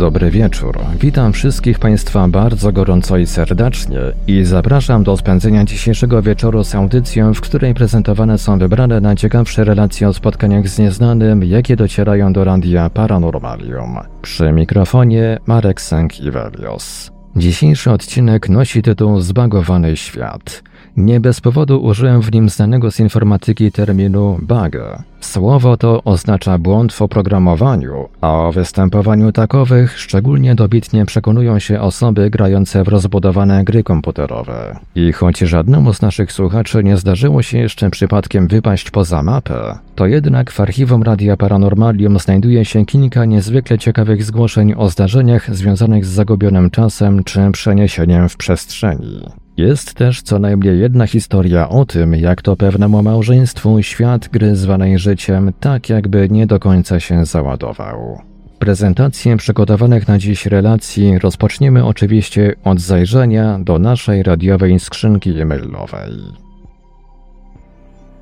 Dobry wieczór. Witam wszystkich Państwa bardzo gorąco i serdecznie i zapraszam do spędzenia dzisiejszego wieczoru z audycją, w której prezentowane są wybrane najciekawsze relacje o spotkaniach z nieznanym, jakie docierają do radia Paranormalium. Przy mikrofonie Marek Sęk-Iwelios. Dzisiejszy odcinek nosi tytuł Zbagowany świat. Nie bez powodu użyłem w nim znanego z informatyki terminu bug. Słowo to oznacza błąd w oprogramowaniu, a o występowaniu takowych szczególnie dobitnie przekonują się osoby grające w rozbudowane gry komputerowe. I choć żadnemu z naszych słuchaczy nie zdarzyło się jeszcze przypadkiem wypaść poza mapę, to jednak w archiwum Radia Paranormalium znajduje się kilka niezwykle ciekawych zgłoszeń o zdarzeniach związanych z zagubionym czasem czy przeniesieniem w przestrzeni. Jest też co najmniej jedna historia o tym, jak to pewnemu małżeństwu świat gry zwanej życiem tak jakby nie do końca się załadował. Prezentację przygotowanych na dziś relacji rozpoczniemy oczywiście od zajrzenia do naszej radiowej skrzynki e-mailowej.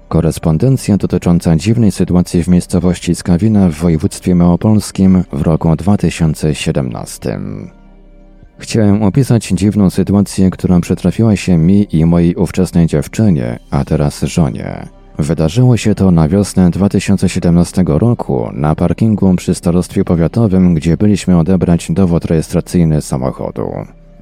Korespondencja dotycząca dziwnej sytuacji w miejscowości Skawina w województwie małopolskim w roku 2017. Chciałem opisać dziwną sytuację, która przytrafiła się mi i mojej ówczesnej dziewczynie, a teraz żonie. Wydarzyło się to na wiosnę 2017 roku na parkingu przy starostwie powiatowym, gdzie byliśmy odebrać dowód rejestracyjny samochodu.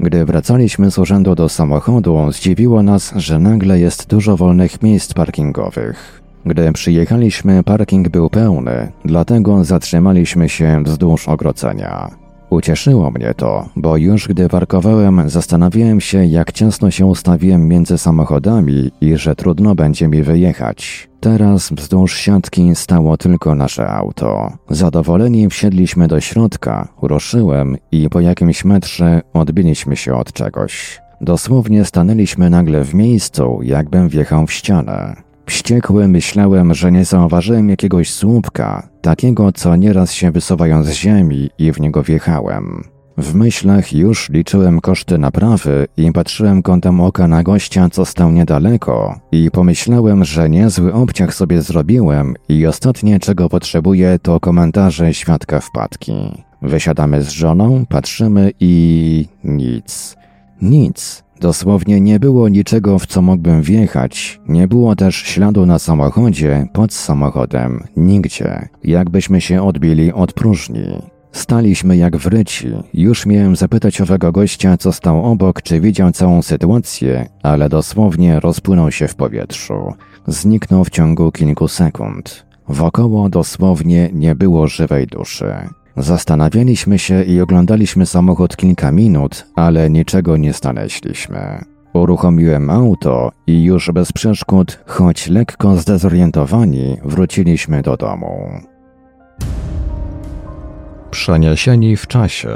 Gdy wracaliśmy z urzędu do samochodu, zdziwiło nas, że nagle jest dużo wolnych miejsc parkingowych. Gdy przyjechaliśmy, parking był pełny, dlatego zatrzymaliśmy się wzdłuż ogrodzenia. Ucieszyło mnie to, bo już gdy parkowałem, zastanawiałem się, jak ciasno się ustawiłem między samochodami i że trudno będzie mi wyjechać. Teraz wzdłuż siatki stało tylko nasze auto. Zadowoleni wsiedliśmy do środka, ruszyłem i po jakimś metrze odbiliśmy się od czegoś. Dosłownie stanęliśmy nagle w miejscu, jakbym wjechał w ścianę. Wściekły myślałem, że nie zauważyłem jakiegoś słupka, takiego co nieraz się wysuwają z ziemi i w niego wjechałem. W myślach już liczyłem koszty naprawy i patrzyłem kątem oka na gościa, co stał niedaleko i pomyślałem, że niezły obciach sobie zrobiłem i ostatnie czego potrzebuję to komentarze świadka wpadki. Wysiadamy z żoną, patrzymy i nic. Nic. Dosłownie nie było niczego, w co mógłbym wjechać. Nie było też śladu na samochodzie, pod samochodem, nigdzie. Jakbyśmy się odbili od próżni. Staliśmy jak wryci. Już miałem zapytać owego gościa, co stał obok, czy widział całą sytuację, ale dosłownie rozpłynął się w powietrzu. Zniknął w ciągu kilku sekund. Wokoło dosłownie nie było żywej duszy. Zastanawialiśmy się i oglądaliśmy samochód kilka minut, ale niczego nie znaleźliśmy. Uruchomiłem auto i już bez przeszkód, choć lekko zdezorientowani, wróciliśmy do domu. Przeniesieni w czasie.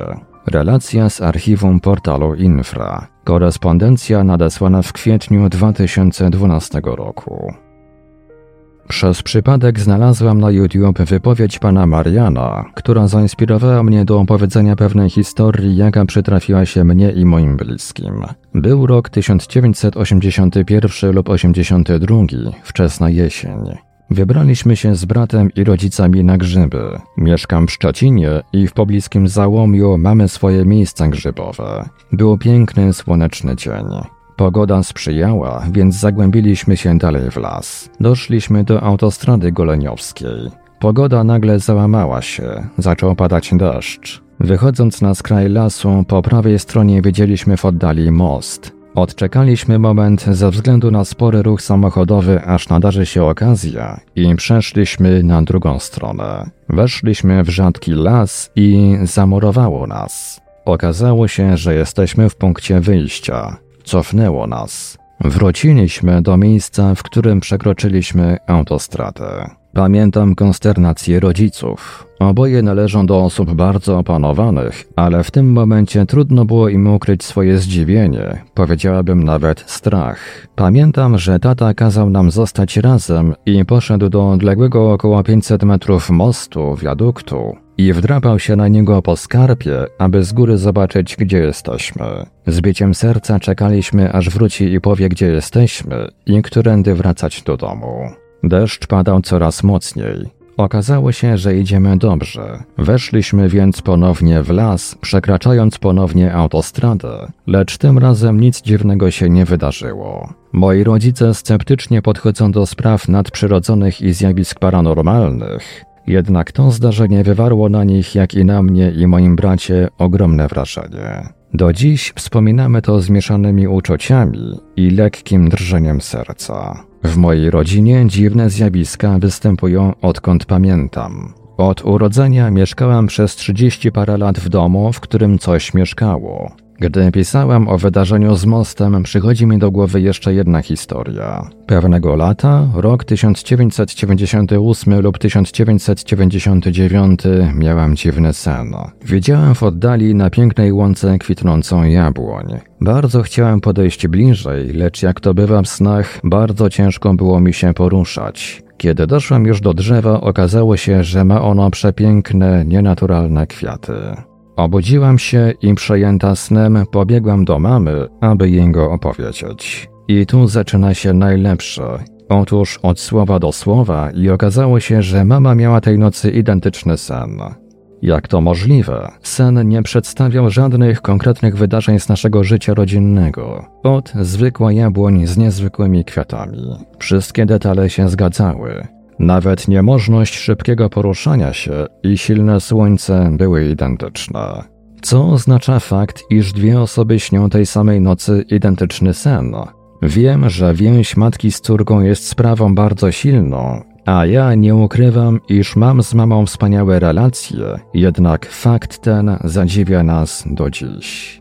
Relacja z archiwum portalu Infra. Korespondencja nadesłana w kwietniu 2012 roku. Przez przypadek znalazłam na YouTube wypowiedź pana Mariana, która zainspirowała mnie do opowiedzenia pewnej historii, jaka przytrafiła się mnie i moim bliskim. Był rok 1981 lub 82, wczesna jesień. Wybraliśmy się z bratem i rodzicami na grzyby. Mieszkam w Szczecinie i w pobliskim Załomiu mamy swoje miejsca grzybowe. Był piękny, słoneczny dzień. Pogoda sprzyjała, więc zagłębiliśmy się dalej w las. Doszliśmy do autostrady goleniowskiej. Pogoda nagle załamała się, zaczął padać deszcz. Wychodząc na skraj lasu, po prawej stronie widzieliśmy w oddali most. Odczekaliśmy moment ze względu na spory ruch samochodowy, aż nadarzy się okazja i przeszliśmy na drugą stronę. Weszliśmy w rzadki las i zamurowało nas. Okazało się, że jesteśmy w punkcie wyjścia. Cofnęło nas. Wróciliśmy do miejsca, w którym przekroczyliśmy autostradę. Pamiętam konsternację rodziców. Oboje należą do osób bardzo opanowanych, ale w tym momencie trudno było im ukryć swoje zdziwienie, powiedziałabym nawet strach. Pamiętam, że tata kazał nam zostać razem i poszedł do odległego około 500 metrów mostu, wiaduktu i wdrapał się na niego po skarpie, aby z góry zobaczyć, gdzie jesteśmy. Z biciem serca czekaliśmy, aż wróci i powie, gdzie jesteśmy i którędy wracać do domu. Deszcz padał coraz mocniej. Okazało się, że idziemy dobrze. Weszliśmy więc ponownie w las, przekraczając ponownie autostradę, lecz tym razem nic dziwnego się nie wydarzyło. Moi rodzice sceptycznie podchodzą do spraw nadprzyrodzonych i zjawisk paranormalnych, jednak to zdarzenie wywarło na nich, jak i na mnie i moim bracie, ogromne wrażenie. Do dziś wspominamy to zmieszanymi uczuciami i lekkim drżeniem serca. W mojej rodzinie dziwne zjawiska występują odkąd pamiętam. Od urodzenia mieszkałam przez 30 parę lat w domu, w którym coś mieszkało. Gdy pisałam o wydarzeniu z mostem, przychodzi mi do głowy jeszcze jedna historia. Pewnego lata, rok 1998 lub 1999, miałam dziwny sen. Widziałam w oddali na pięknej łące kwitnącą jabłoń. Bardzo chciałam podejść bliżej, lecz jak to bywa w snach, bardzo ciężko było mi się poruszać. Kiedy doszłam już do drzewa, okazało się, że ma ono przepiękne, nienaturalne kwiaty. Obudziłam się i przejęta snem pobiegłam do mamy, aby jej go opowiedzieć. I tu zaczyna się najlepsze. Otóż od słowa do słowa i okazało się, że mama miała tej nocy identyczny sen. Jak to możliwe? Sen nie przedstawiał żadnych konkretnych wydarzeń z naszego życia rodzinnego. Od zwykła jabłoń z niezwykłymi kwiatami. Wszystkie detale się zgadzały. Nawet niemożność szybkiego poruszania się i silne słońce były identyczne. Co oznacza fakt, iż dwie osoby śnią tej samej nocy identyczny sen? Wiem, że więź matki z córką jest sprawą bardzo silną, a ja nie ukrywam, iż mam z mamą wspaniałe relacje, jednak fakt ten zadziwia nas do dziś.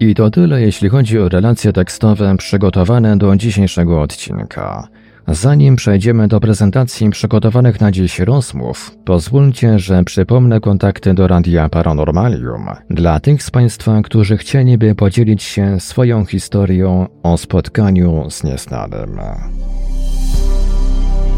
I to tyle, jeśli chodzi o relacje tekstowe przygotowane do dzisiejszego odcinka. Zanim przejdziemy do prezentacji przygotowanych na dziś rozmów, pozwólcie, że przypomnę kontakty do Radia Paranormalium dla tych z Państwa, którzy chcieliby podzielić się swoją historią o spotkaniu z nieznanym.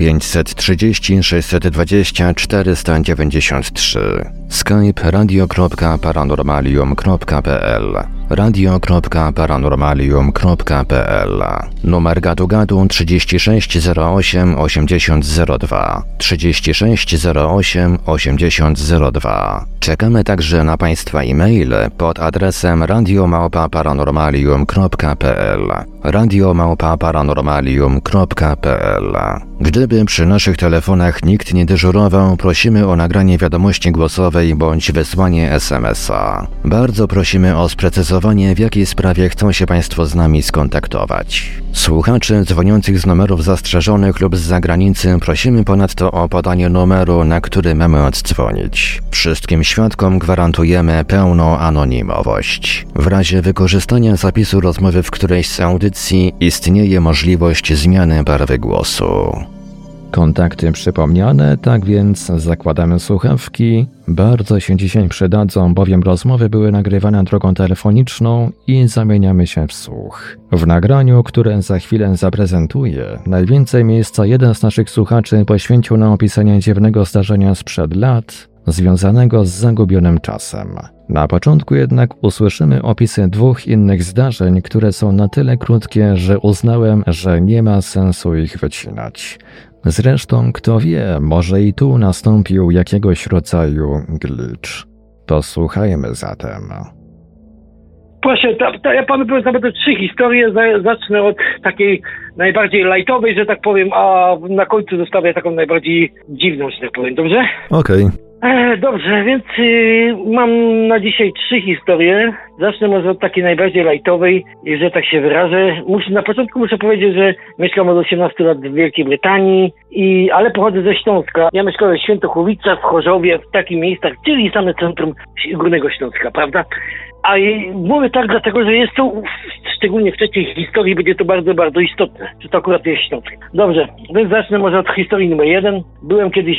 530 620 493, skype radio.paranormalium.pl radio.paranormalium.pl Numer gadu gadu 3608 8002 3608 8002 Czekamy także na Państwa e-maile pod adresem radiomałpa-paranormalium.pl radiomałpa-paranormalium.pl Gdyby przy naszych telefonach nikt nie dyżurował, prosimy o nagranie wiadomości głosowej bądź wysłanie SMS-a. Bardzo prosimy o sprecyzowanie, w jakiej sprawie chcą się Państwo z nami skontaktować. Słuchaczy dzwoniących z numerów zastrzeżonych lub z zagranicy prosimy ponadto o podanie numeru, na który mamy oddzwonić. Wszystkim świadkom gwarantujemy pełną anonimowość. W razie wykorzystania zapisu rozmowy w którejś z audycji istnieje możliwość zmiany barwy głosu. Kontakty przypomniane, tak więc zakładamy słuchawki. Bardzo się dzisiaj przydadzą, bowiem rozmowy były nagrywane drogą telefoniczną i zamieniamy się w słuch. W nagraniu, które za chwilę zaprezentuję, najwięcej miejsca jeden z naszych słuchaczy poświęcił na opisanie dziwnego zdarzenia sprzed lat, związanego z zagubionym czasem. Na początku jednak usłyszymy opisy dwóch innych zdarzeń, które są na tyle krótkie, że uznałem, że nie ma sensu ich wycinać. Zresztą, kto wie, może i tu nastąpił jakiegoś rodzaju glitch. Posłuchajmy zatem. Proszę, to, to ja panu powiem nawet trzy historie. Zacznę od takiej najbardziej lightowej, że tak powiem, a na końcu zostawię taką najbardziej dziwną, że tak powiem, dobrze? Okej. Okay. E, dobrze, więc y, mam na dzisiaj trzy historie. Zacznę może od takiej najbardziej lajtowej, że tak się wyrażę. Muszę, na początku muszę powiedzieć, że mieszkam od 18 lat w Wielkiej Brytanii, i, ale pochodzę ze Śląska. Ja mieszkałem w Świętochowicach, w Chorzowie, w takich miejscach, czyli same centrum Górnego Śląska, prawda? A mówię tak dlatego, że jest to, szczególnie w trzeciej historii, będzie to bardzo, bardzo istotne, że to akurat jest Śląsk. Dobrze, więc zacznę może od historii numer jeden. Byłem kiedyś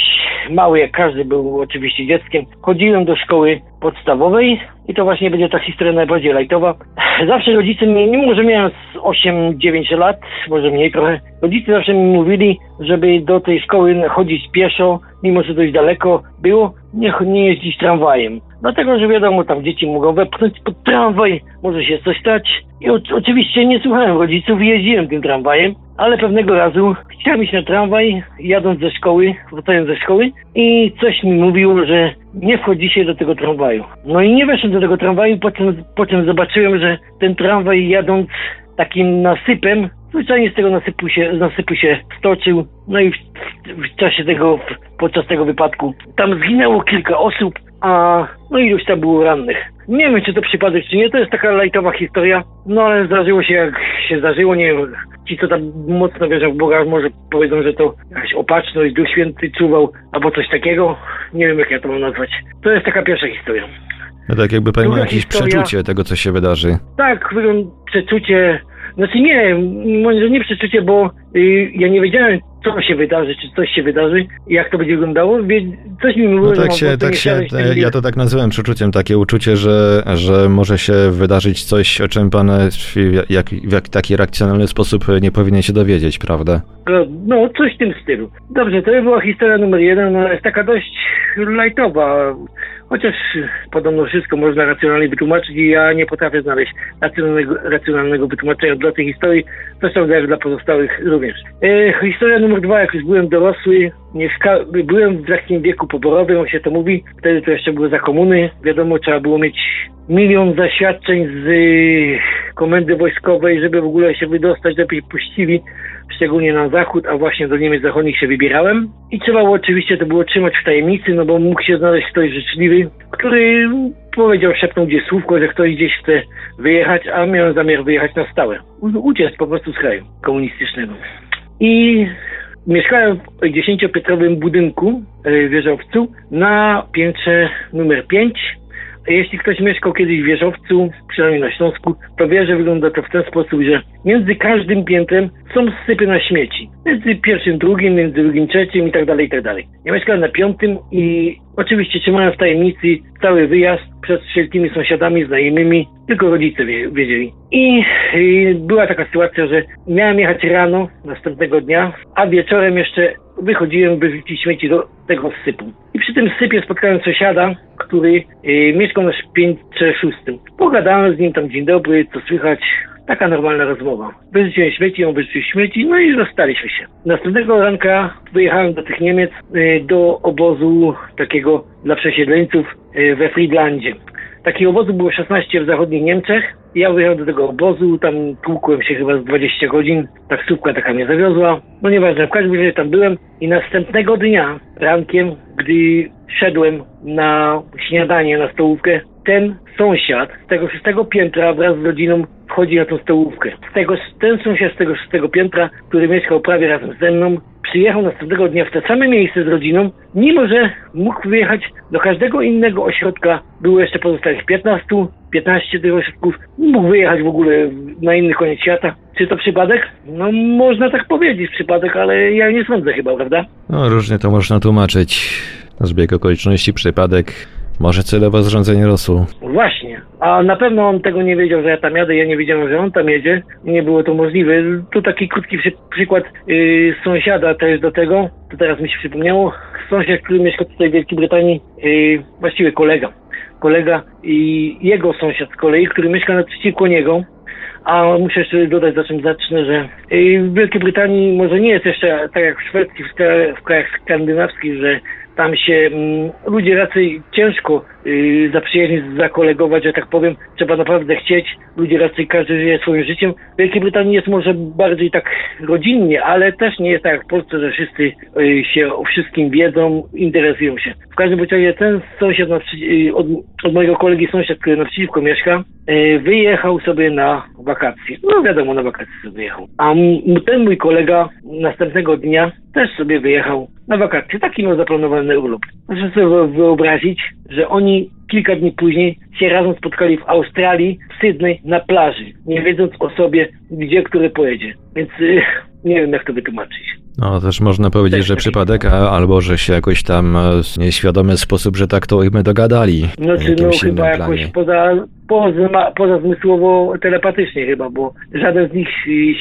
mały, jak każdy był oczywiście dzieckiem. Chodziłem do szkoły podstawowej i to właśnie będzie ta historia najbardziej lajtowa. Zawsze rodzice mnie, mimo że miałem 8-9 lat, może mniej trochę, rodzice zawsze mi mówili, żeby do tej szkoły chodzić pieszo, mimo że dość daleko było, nie, nie jeździć tramwajem. Dlatego, że wiadomo, tam dzieci mogą wepchnąć pod tramwaj, może się coś stać. I o, oczywiście nie słuchałem rodziców i jeździłem tym tramwajem, ale pewnego razu chciałem iść na tramwaj, jadąc ze szkoły, wracając ze szkoły i coś mi mówiło, że nie wchodzi się do tego tramwaju. No i nie weszłem do tego tramwaju, po czym, po czym zobaczyłem, że ten tramwaj jadąc takim nasypem, zwyczajnie z tego nasypu się, nasypu się stoczył, no i w, w, czasie tego, podczas tego wypadku tam zginęło kilka osób, a no i już tam było rannych. Nie wiem, czy to przypadek, czy nie, to jest taka lajtowa historia, no ale zdarzyło się jak się zdarzyło, nie wiem, ci co tam mocno wierzą w Boga, może powiedzą, że to jakaś opatrzność, Duch Święty czuwał, albo coś takiego, nie wiem jak ja to mam nazwać. To jest taka pierwsza historia. No tak jakby pan miał jakieś historia, przeczucie tego, co się wydarzy. Tak, przeczucie, znaczy nie, może nie przeczucie, bo y, ja nie wiedziałem, co się wydarzy, czy coś się wydarzy, jak to będzie wyglądało. Coś mi mówiło, no tak się, tak się, ja to tak nazywam przeczuciem, takie uczucie, że, że może się wydarzyć coś, o czym pan w, jak, w jak taki racjonalny sposób nie powinien się dowiedzieć, prawda? No, no, coś w tym stylu. Dobrze, to była historia numer jeden, no jest taka dość lightowa. Chociaż podobno wszystko można racjonalnie wytłumaczyć i ja nie potrafię znaleźć racjonalnego, racjonalnego wytłumaczenia dla tej historii, zresztą jak dla pozostałych również. E, historia numer dwa, jak już byłem dorosły, mieszka, byłem w takim wieku poborowym, jak się to mówi, wtedy to jeszcze było za komuny, wiadomo, trzeba było mieć milion zaświadczeń z komendy wojskowej, żeby w ogóle się wydostać, lepiej puścili szczególnie na zachód, a właśnie do Niemiec Zachodnich się wybierałem. I trzeba było oczywiście to było trzymać w tajemnicy, no bo mógł się znaleźć ktoś życzliwy, który powiedział, szepnął gdzieś słówko, że ktoś gdzieś chce wyjechać, a miałem zamiar wyjechać na stałe. Uciec po prostu z kraju komunistycznego. I mieszkałem w dziesięciopiętrowym budynku w wieżowcu na piętrze numer 5 jeśli ktoś mieszkał kiedyś w wieżowcu, przynajmniej na Śląsku, to wie, że wygląda to w ten sposób, że między każdym piętrem są sypy na śmieci. Między pierwszym, drugim, między drugim, trzecim i tak dalej, i tak dalej. Ja mieszkałem na piątym i oczywiście trzymałem w tajemnicy cały wyjazd przed wszelkimi sąsiadami, znajomymi, tylko rodzice wiedzieli. I, I była taka sytuacja, że miałem jechać rano następnego dnia, a wieczorem jeszcze wychodziłem, by wrzucić śmieci do tego sypu. I przy tym sypie spotkałem sąsiada, który y, mieszkał na piętrze szóstym. Pogadałem z nim tam dzień dobry, co słychać, Taka normalna rozmowa. Wyrzuciłem śmieci, on wyrzucił śmieci, no i rozstaliśmy się. Następnego ranka wyjechałem do tych Niemiec, y, do obozu takiego dla przesiedleńców y, we Friedlandzie. Takich obozów było 16 w zachodnich Niemczech. Ja wyjechałem do tego obozu, tam tłukłem się chyba z 20 godzin, taksówka taka mnie zawiozła. No nieważne, w każdym razie tam byłem i następnego dnia, rankiem, gdy szedłem na śniadanie, na stołówkę, ten sąsiad z tego szóstego piętra wraz z rodziną wchodzi na tą stołówkę. Z tego, ten sąsiad z tego szóstego piętra, który mieszkał prawie razem ze mną, przyjechał następnego dnia w to same miejsce z rodziną, mimo że mógł wyjechać do każdego innego ośrodka. Było jeszcze pozostałych 15, 15 tych ośrodków. Mógł wyjechać w ogóle na inny koniec świata, Czy to przypadek? No można tak powiedzieć, przypadek, ale ja nie sądzę chyba, prawda? No różnie to można tłumaczyć. Zbieg okoliczności, przypadek, może celowe zrządzenie losu. Właśnie. A na pewno on tego nie wiedział, że ja tam jadę, ja nie wiedziałem, że on tam jedzie. Nie było to możliwe. Tu taki krótki przy, przykład yy, sąsiada też do tego, to teraz mi się przypomniało. Sąsiad, który mieszka tutaj w Wielkiej Brytanii, yy, właściwie kolega. Kolega i jego sąsiad z kolei, który mieszka naprzeciwko niego, a muszę jeszcze dodać, za czym zacznę, że yy, w Wielkiej Brytanii może nie jest jeszcze tak jak w Szwecji, w krajach skandynawskich, że tam się mm, ludzie raczej ciężko y, zaprzyjaźnić, zakolegować, że tak powiem. Trzeba naprawdę chcieć. Ludzie raczej każdy żyje swoim życiem. W Wielkiej Brytanii jest może bardziej tak rodzinnie, ale też nie jest tak jak w Polsce, że wszyscy y, się o wszystkim wiedzą, interesują się. W każdym razie ten sąsiad y, od, od, mojego kolegi sąsiad, który naprzeciwko mieszka, y, wyjechał sobie na wakacje. No wiadomo, na wakacje sobie wyjechał. A ten mój kolega następnego dnia też sobie wyjechał na wakacje. Taki miał zaplanowany urlop. Proszę sobie wyobrazić, że oni kilka dni później się razem spotkali w Australii, w Sydney, na plaży, nie wiedząc o sobie, gdzie który pojedzie. Więc y, nie wiem, jak to wytłumaczyć. No, też można powiedzieć, że przypadek, albo że się jakoś tam e, w nieświadomy sposób, że tak to my dogadali. No, czy no chyba jakoś poza, poza, pozazmysłowo telepatycznie chyba, bo żaden z nich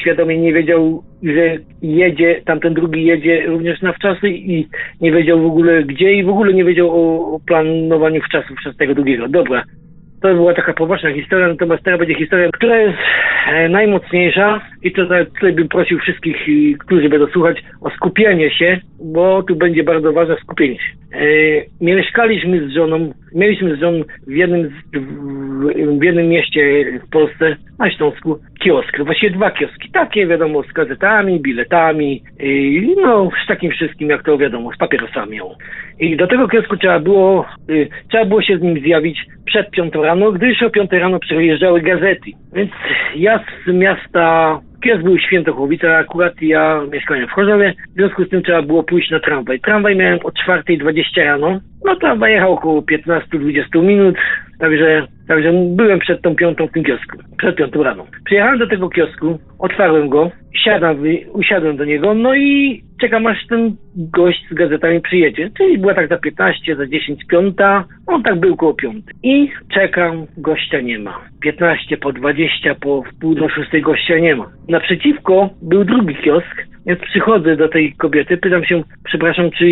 świadomie nie wiedział, że jedzie, tamten drugi jedzie również na wczasy i nie wiedział w ogóle gdzie i w ogóle nie wiedział o, o planowaniu wczasów przez tego drugiego. Dobra, to była taka poważna historia, natomiast teraz będzie historia, która jest e, najmocniejsza i to tutaj bym prosił wszystkich, którzy będą słuchać, o skupienie się, bo tu będzie bardzo ważne skupienie się. E, mieszkaliśmy z żoną, mieliśmy z żoną w jednym, w jednym mieście w Polsce, na Śląsku, kiosk, właściwie dwa kioski, takie wiadomo, z gazetami, biletami, no z takim wszystkim, jak to wiadomo, z papierosami. I do tego kiosku trzeba było, y, trzeba było się z nim zjawić przed piątą rano, gdyż o piątej rano przyjeżdżały gazety. Więc ja z miasta Kiosk był Świętochłowice, akurat ja mieszkałem w Chorzowie, w związku z tym trzeba było pójść na tramwaj. Tramwaj miałem o 4.20 rano, no tramwaj jechał około 15-20 minut, także, także byłem przed tą piątą w tym kiosku, przed piątą rano. Przyjechałem do tego kiosku, otwarłem go, siadam, usiadłem do niego, no i czekam aż ten gość z gazetami przyjedzie. Czyli była tak za 15, za 10 piąta, on tak był koło piąty. I czekam, gościa nie ma. 15 po 20, po wpół do 6 gościa nie ma. Naprzeciwko był drugi kiosk, więc przychodzę do tej kobiety, pytam się, przepraszam, czy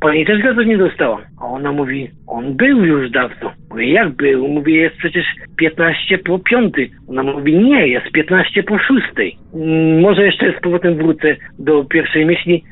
pani też gazet nie dostała? A ona mówi, on był już dawno. Mówię, jak był? Mówię, jest przecież 15 po 5. Ona mówi, nie, jest 15 po 6. Mm, może jeszcze z powrotem wrócę do pierwszej myśli.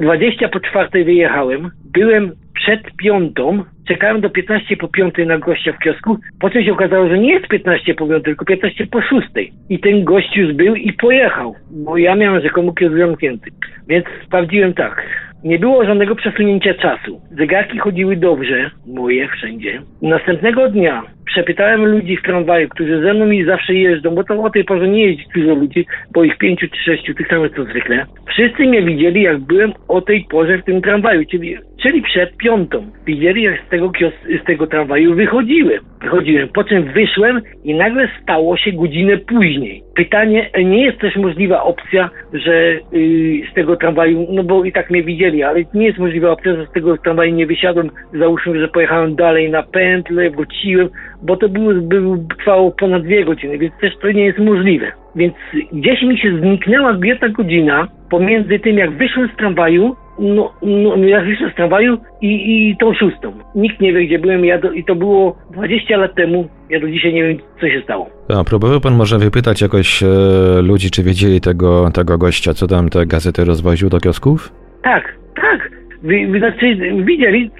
20 po 4 wyjechałem, byłem przed piątą, czekałem do 15 po 5 na gościa w kiosku, po czym się okazało, że nie jest 15 po 5, tylko 15 po 6. I ten gość już był i pojechał, bo ja miałem rzekomo kiosk zamknięty. Więc sprawdziłem tak, nie było żadnego przesunięcia czasu. Zegarki chodziły dobrze, moje wszędzie. Następnego dnia przepytałem ludzi w tramwaju, którzy ze mną i zawsze jeżdżą, bo to o tej porze nie jeździ dużo ludzi, bo ich pięciu czy sześciu, tych samych co zwykle. Wszyscy mnie widzieli, jak byłem o tej porze w tym tramwaju, czyli, czyli przed piątą. Widzieli, jak z tego, kios, z tego tramwaju wychodziłem. Wychodziłem, po czym wyszłem i nagle stało się godzinę później. Pytanie, nie jest też możliwa opcja, że yy, z tego tramwaju, no bo i tak mnie widzieli, ale nie jest możliwa opcja, że z tego tramwaju nie wysiadłem. Załóżmy, że pojechałem dalej na pętlę, wróciłem, bo to było, było, trwało ponad dwie godziny, więc też to nie jest możliwe. Więc gdzieś mi się zniknęła jedna godzina pomiędzy tym, jak wyszłem z tramwaju, no, no jak wyszłem z tramwaju i, i tą szóstą. Nikt nie wie, gdzie byłem ja do, i to było 20 lat temu. Ja do dzisiaj nie wiem, co się stało. A próbował pan może wypytać jakoś e, ludzi, czy wiedzieli tego, tego gościa, co tam te gazety rozwoził do kiosków? Tak, tak. Znaczy, widzieli,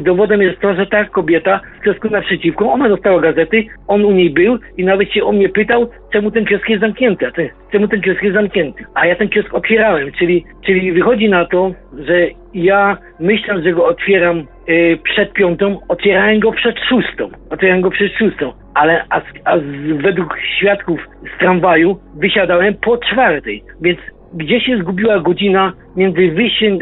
dowodem jest to, że ta kobieta w kiosku naprzeciwko, ona dostała gazety, on u niej był i nawet się o mnie pytał, czemu ten kiosk jest zamknięty, czemu ten kiosk jest zamknięty. A ja ten kiosk otwierałem, czyli, czyli wychodzi na to, że ja myśląc, że go otwieram y, przed piątą, otwierałem go przed szóstą. Otwierałem go przed szóstą. Ale a, a z, według świadków z tramwaju wysiadałem po czwartej. Więc gdzie się zgubiła godzina między, wysię,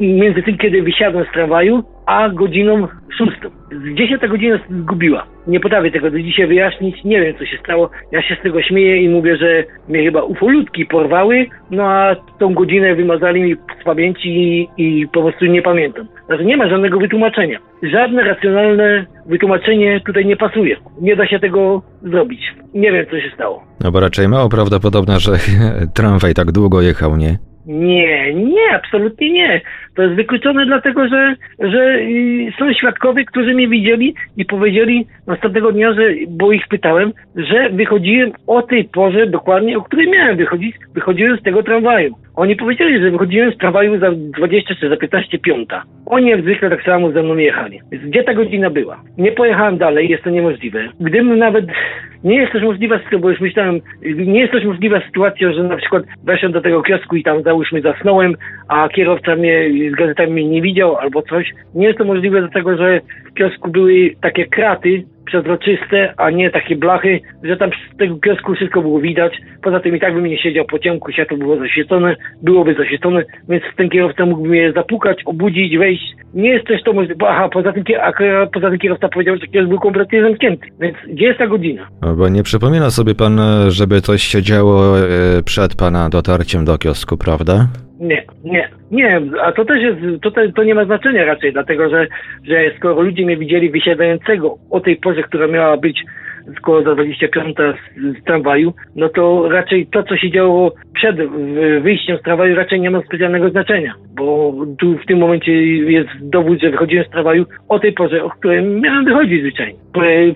między tym, kiedy wysiadłem z tramwaju, a godziną szóstą. Gdzie się ta godzina zgubiła? Nie potrafię tego do dzisiaj wyjaśnić, nie wiem co się stało. Ja się z tego śmieję i mówię, że mnie chyba ufolutki porwały, no a tą godzinę wymazali mi z pamięci i, po prostu nie pamiętam. Znaczy nie ma żadnego wytłumaczenia. Żadne racjonalne wytłumaczenie tutaj nie pasuje. Nie da się tego zrobić. Nie wiem co się stało. No bo raczej mało prawdopodobne, że tramwaj tak długo jechał, nie? Nie, nie, absolutnie nie. To jest wykluczone dlatego, że, że y, są świadkowie, którzy mnie widzieli i powiedzieli następnego dnia, że, bo ich pytałem, że wychodziłem o tej porze dokładnie, o której miałem wychodzić, wychodziłem z tego tramwaju. Oni powiedzieli, że wychodziłem z tramwaju za 20 czy za 15 piąta. Oni jak zwykle tak samo ze mną jechali. Gdzie ta godzina była? Nie pojechałem dalej, jest to niemożliwe. Gdybym nawet, nie jest też możliwa, bo już myślałem, nie jest też możliwa sytuacja, że na przykład weszłem do tego kiosku i tam załóżmy zasnąłem, a kierowca mnie z gazetami mnie nie widział albo coś. Nie jest to możliwe dlatego, że w kiosku były takie kraty, przezroczyste, a nie takie blachy, że tam z tego kiosku wszystko było widać. Poza tym i tak bym nie siedział po ciemku, światło było zaświecone, byłoby zaświecone, więc ten kierowca mógłby mnie zapukać, obudzić, wejść. Nie jest też to możliwe, aha, poza tym, a poza tym kierowca powiedział, że kiosk był kompletnie zamknięty. Więc gdzie jest ta godzina? No, bo nie przypomina sobie pan, żeby coś się działo e, przed pana dotarciem do kiosku, prawda? Nie, nie, nie, a to też jest, to, to nie ma znaczenia raczej, dlatego że, że skoro ludzie mnie widzieli wysiadającego o tej porze, która miała być około za 25 z, z tramwaju, no to raczej to, co się działo przed wyjściem z tramwaju, raczej nie ma specjalnego znaczenia, bo tu w tym momencie jest dowód, że wychodziłem z tramwaju o tej porze, o której miałem wychodzić zwyczajnie.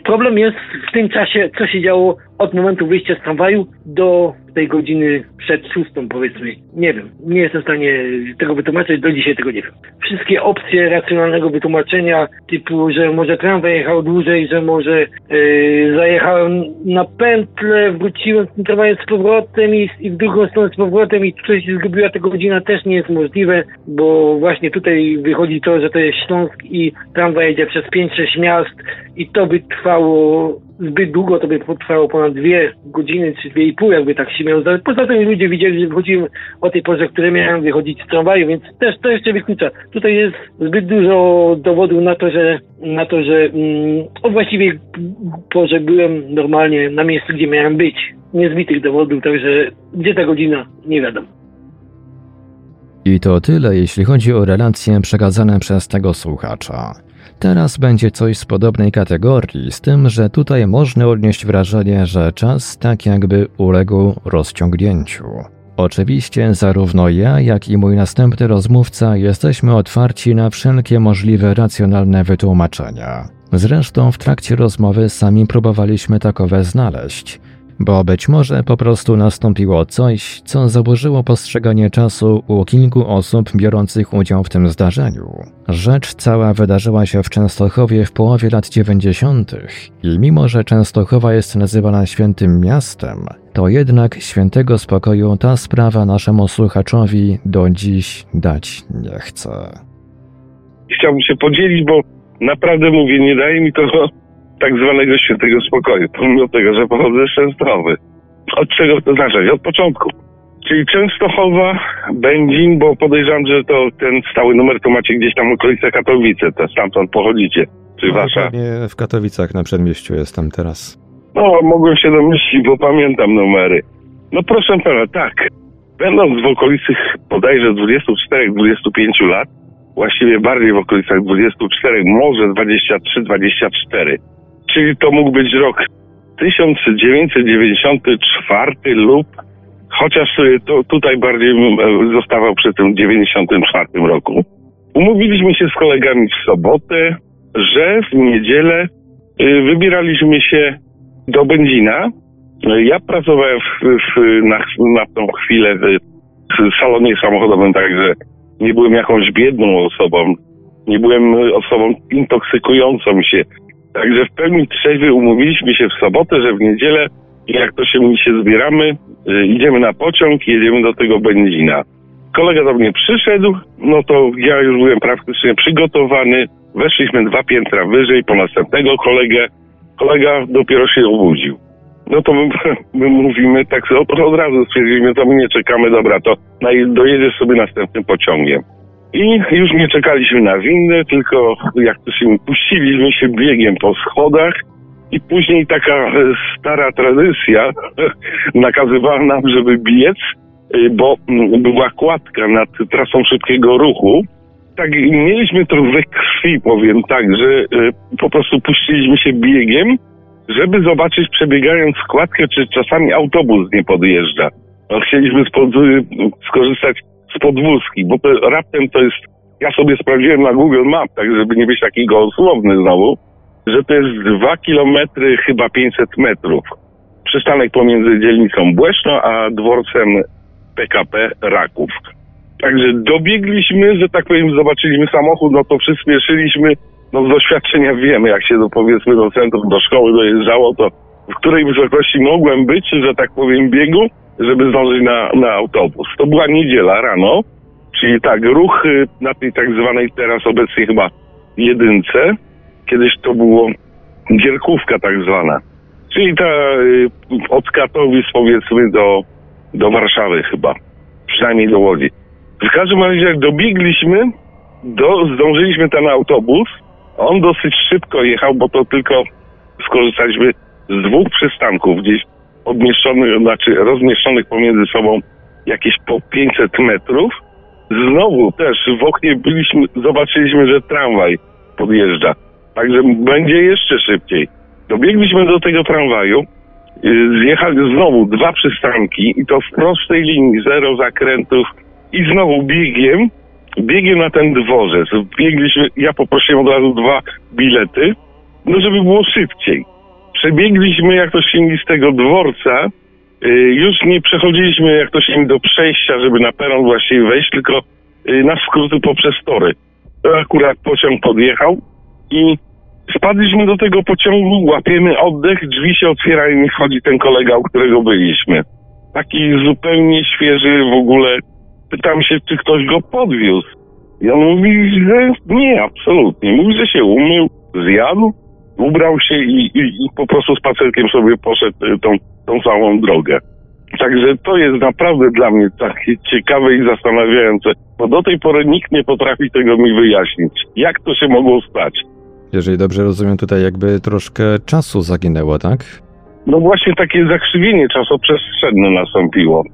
Problem jest w tym czasie, co się działo od momentu wyjścia z tramwaju do tej godziny przed szóstą, powiedzmy. Nie wiem, nie jestem w stanie tego wytłumaczyć, do dzisiaj tego nie wiem. Wszystkie opcje racjonalnego wytłumaczenia, typu, że może tramwaj jechał dłużej, że może yy, zajechałem na pętlę, wróciłem z tym tramwajem z powrotem i, i w drugą stronę z powrotem i tutaj się zgubiła ta godzina, też nie jest możliwe, bo właśnie tutaj wychodzi to, że to jest Śląsk i tramwaj jedzie przez 5-6 miast i to by trwało zbyt długo, to by potrwało ponad dwie godziny, czy dwie i pół, jakby tak się zdać. Poza tym ludzie widzieli, że wychodziłem o tej porze, które miałem wychodzić z tramwaju, więc też to jeszcze wyklucza. Tutaj jest zbyt dużo dowodów na to, że na to, że mm, o właściwej porze byłem normalnie na miejscu, gdzie miałem być. Niezbitych dowodów, także gdzie ta godzina, nie wiadomo. I to tyle, jeśli chodzi o relacje przekazane przez tego słuchacza. Teraz będzie coś z podobnej kategorii, z tym, że tutaj można odnieść wrażenie, że czas tak jakby uległ rozciągnięciu. Oczywiście zarówno ja, jak i mój następny rozmówca jesteśmy otwarci na wszelkie możliwe racjonalne wytłumaczenia. Zresztą w trakcie rozmowy sami próbowaliśmy takowe znaleźć bo być może po prostu nastąpiło coś, co zaburzyło postrzeganie czasu u kilku osób biorących udział w tym zdarzeniu. Rzecz cała wydarzyła się w Częstochowie w połowie lat 90. i mimo, że Częstochowa jest nazywana świętym miastem, to jednak świętego spokoju ta sprawa naszemu słuchaczowi do dziś dać nie chce. Chciałbym się podzielić, bo naprawdę mówię, nie daje mi to tak zwanego świętego spokoju, pomimo tego, że pochodzę z Częstochowy. Od czego to zacząć? Od początku. Czyli Częstochowa, Będzin, bo podejrzewam, że to ten stały numer to macie gdzieś tam okolice Katowice, to stamtąd pochodzicie. Czy no, wasza? w Katowicach na przedmieściu jestem teraz. No, mogłem się domyślić, bo pamiętam numery. No proszę pana, tak. Będąc w okolicy bodajże 24-25 lat, właściwie bardziej w okolicach 24, może 23-24, czyli to mógł być rok 1994 lub chociaż to tutaj bardziej e, zostawał przy tym 94 roku. Umówiliśmy się z kolegami w sobotę, że w niedzielę e, wybieraliśmy się do Będzina. Ja pracowałem w, w, na, na tą chwilę w salonie samochodowym, także nie byłem jakąś biedną osobą. Nie byłem osobą intoksykującą się. Także w pełni trzeźwy umówiliśmy się w sobotę, że w niedzielę, jak to się mówi, się zbieramy, idziemy na pociąg, jedziemy do tego Będzina. Kolega do mnie przyszedł, no to ja już byłem praktycznie przygotowany. Weszliśmy dwa piętra wyżej po następnego kolegę. Kolega dopiero się obudził. No to my, my mówimy tak od, od razu stwierdziliśmy, to my nie czekamy, dobra, to dojedziesz sobie następnym pociągiem. I już nie czekaliśmy na windę, tylko jak to się puściliśmy się biegiem po schodach i później taka e, stara tradycja nakazywała nam, żeby biec, e, bo była kładka nad trasą szybkiego ruchu. Tak, mieliśmy to we krwi, powiem tak, że e, po prostu puściliśmy się biegiem, żeby zobaczyć przebiegając składkę, czy czasami autobus nie podjeżdża. No, chcieliśmy skorzystać z podwózki, bo to, raptem to jest, ja sobie sprawdziłem na Google Map, tak żeby nie być taki gołosłowny znowu, że to jest 2 kilometry, chyba 500 metrów. Przystanek pomiędzy dzielnicą Błeszno a dworcem PKP Raków. Także dobiegliśmy, że tak powiem, zobaczyliśmy samochód, no to przyspieszyliśmy. No z doświadczenia wiemy, jak się do, powiedzmy do centrum, do szkoły dojeżdżało, to w której wysokości mogłem być, że tak powiem, biegu, żeby zdążyć na, na autobus. To była niedziela rano, czyli tak, ruch na tej tak zwanej teraz obecnie chyba jedynce, kiedyś to było gierkówka tak zwana, czyli ta y, od Katowic powiedzmy do, do Warszawy chyba, przynajmniej do Łodzi. W każdym razie jak dobiegliśmy, do, zdążyliśmy ten autobus, on dosyć szybko jechał, bo to tylko skorzystaliśmy z dwóch przystanków gdzieś odmieszczonych, znaczy rozmieszczonych pomiędzy sobą jakieś po 500 metrów. Znowu też w oknie byliśmy, zobaczyliśmy, że tramwaj podjeżdża. Także będzie jeszcze szybciej. Dobiegliśmy do tego tramwaju, y, zjechali znowu dwa przystanki i to w prostej linii, zero zakrętów i znowu biegiem, biegiem na ten dworzec. Biegliśmy, ja poprosiłem od razu dwa bilety, no żeby było szybciej przebiegliśmy, jak to się z tego dworca. Y, już nie przechodziliśmy, jak to się do przejścia, żeby na peron właściwie wejść, tylko y, na skróty poprzez tory. Akurat pociąg podjechał i spadliśmy do tego pociągu, łapiemy oddech, drzwi się otwierają i wchodzi ten kolega, u którego byliśmy. Taki zupełnie świeży w ogóle. Pytam się, czy ktoś go podwiózł. I on mówi, że nie, absolutnie. Mówi, że się umył, zjadł ubrał się i, i, i po prostu spacerkiem sobie poszedł y, tą, tą całą drogę. Także to jest naprawdę dla mnie takie ciekawe i zastanawiające, bo do tej pory nikt nie potrafi tego mi wyjaśnić. Jak to się mogło stać? Jeżeli dobrze rozumiem, tutaj jakby troszkę czasu zaginęło, tak? No właśnie takie zakrzywienie czasoprzestrzenne nastąpiło.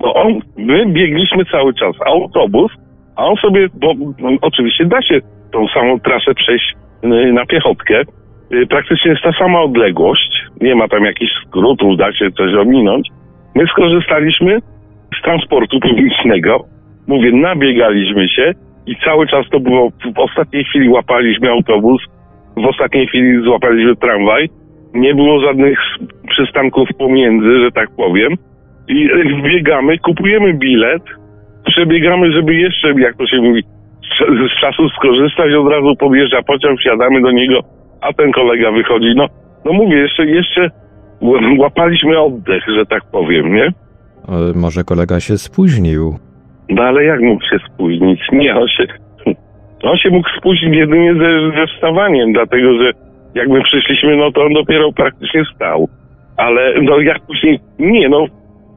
Bo on, my biegliśmy cały czas, autobus, a on sobie, bo oczywiście da się tą samą trasę przejść y, na piechotkę, praktycznie jest ta sama odległość, nie ma tam jakichś skrótów, da się coś ominąć. My skorzystaliśmy z transportu publicznego, mówię, nabiegaliśmy się i cały czas to było, w ostatniej chwili łapaliśmy autobus, w ostatniej chwili złapaliśmy tramwaj, nie było żadnych przystanków pomiędzy, że tak powiem. I biegamy, kupujemy bilet, przebiegamy, żeby jeszcze, jak to się mówi, z czasu skorzystać, od razu podjeżdża pociąg, wsiadamy do niego, a ten kolega wychodzi, no, no mówię, jeszcze, jeszcze łapaliśmy oddech, że tak powiem, nie? Ale może kolega się spóźnił. No ale jak mógł się spóźnić? Nie, on się, on się mógł spóźnić jedynie ze, ze wstawaniem, dlatego że jak my przyszliśmy, no to on dopiero praktycznie stał. Ale no jak później, nie no,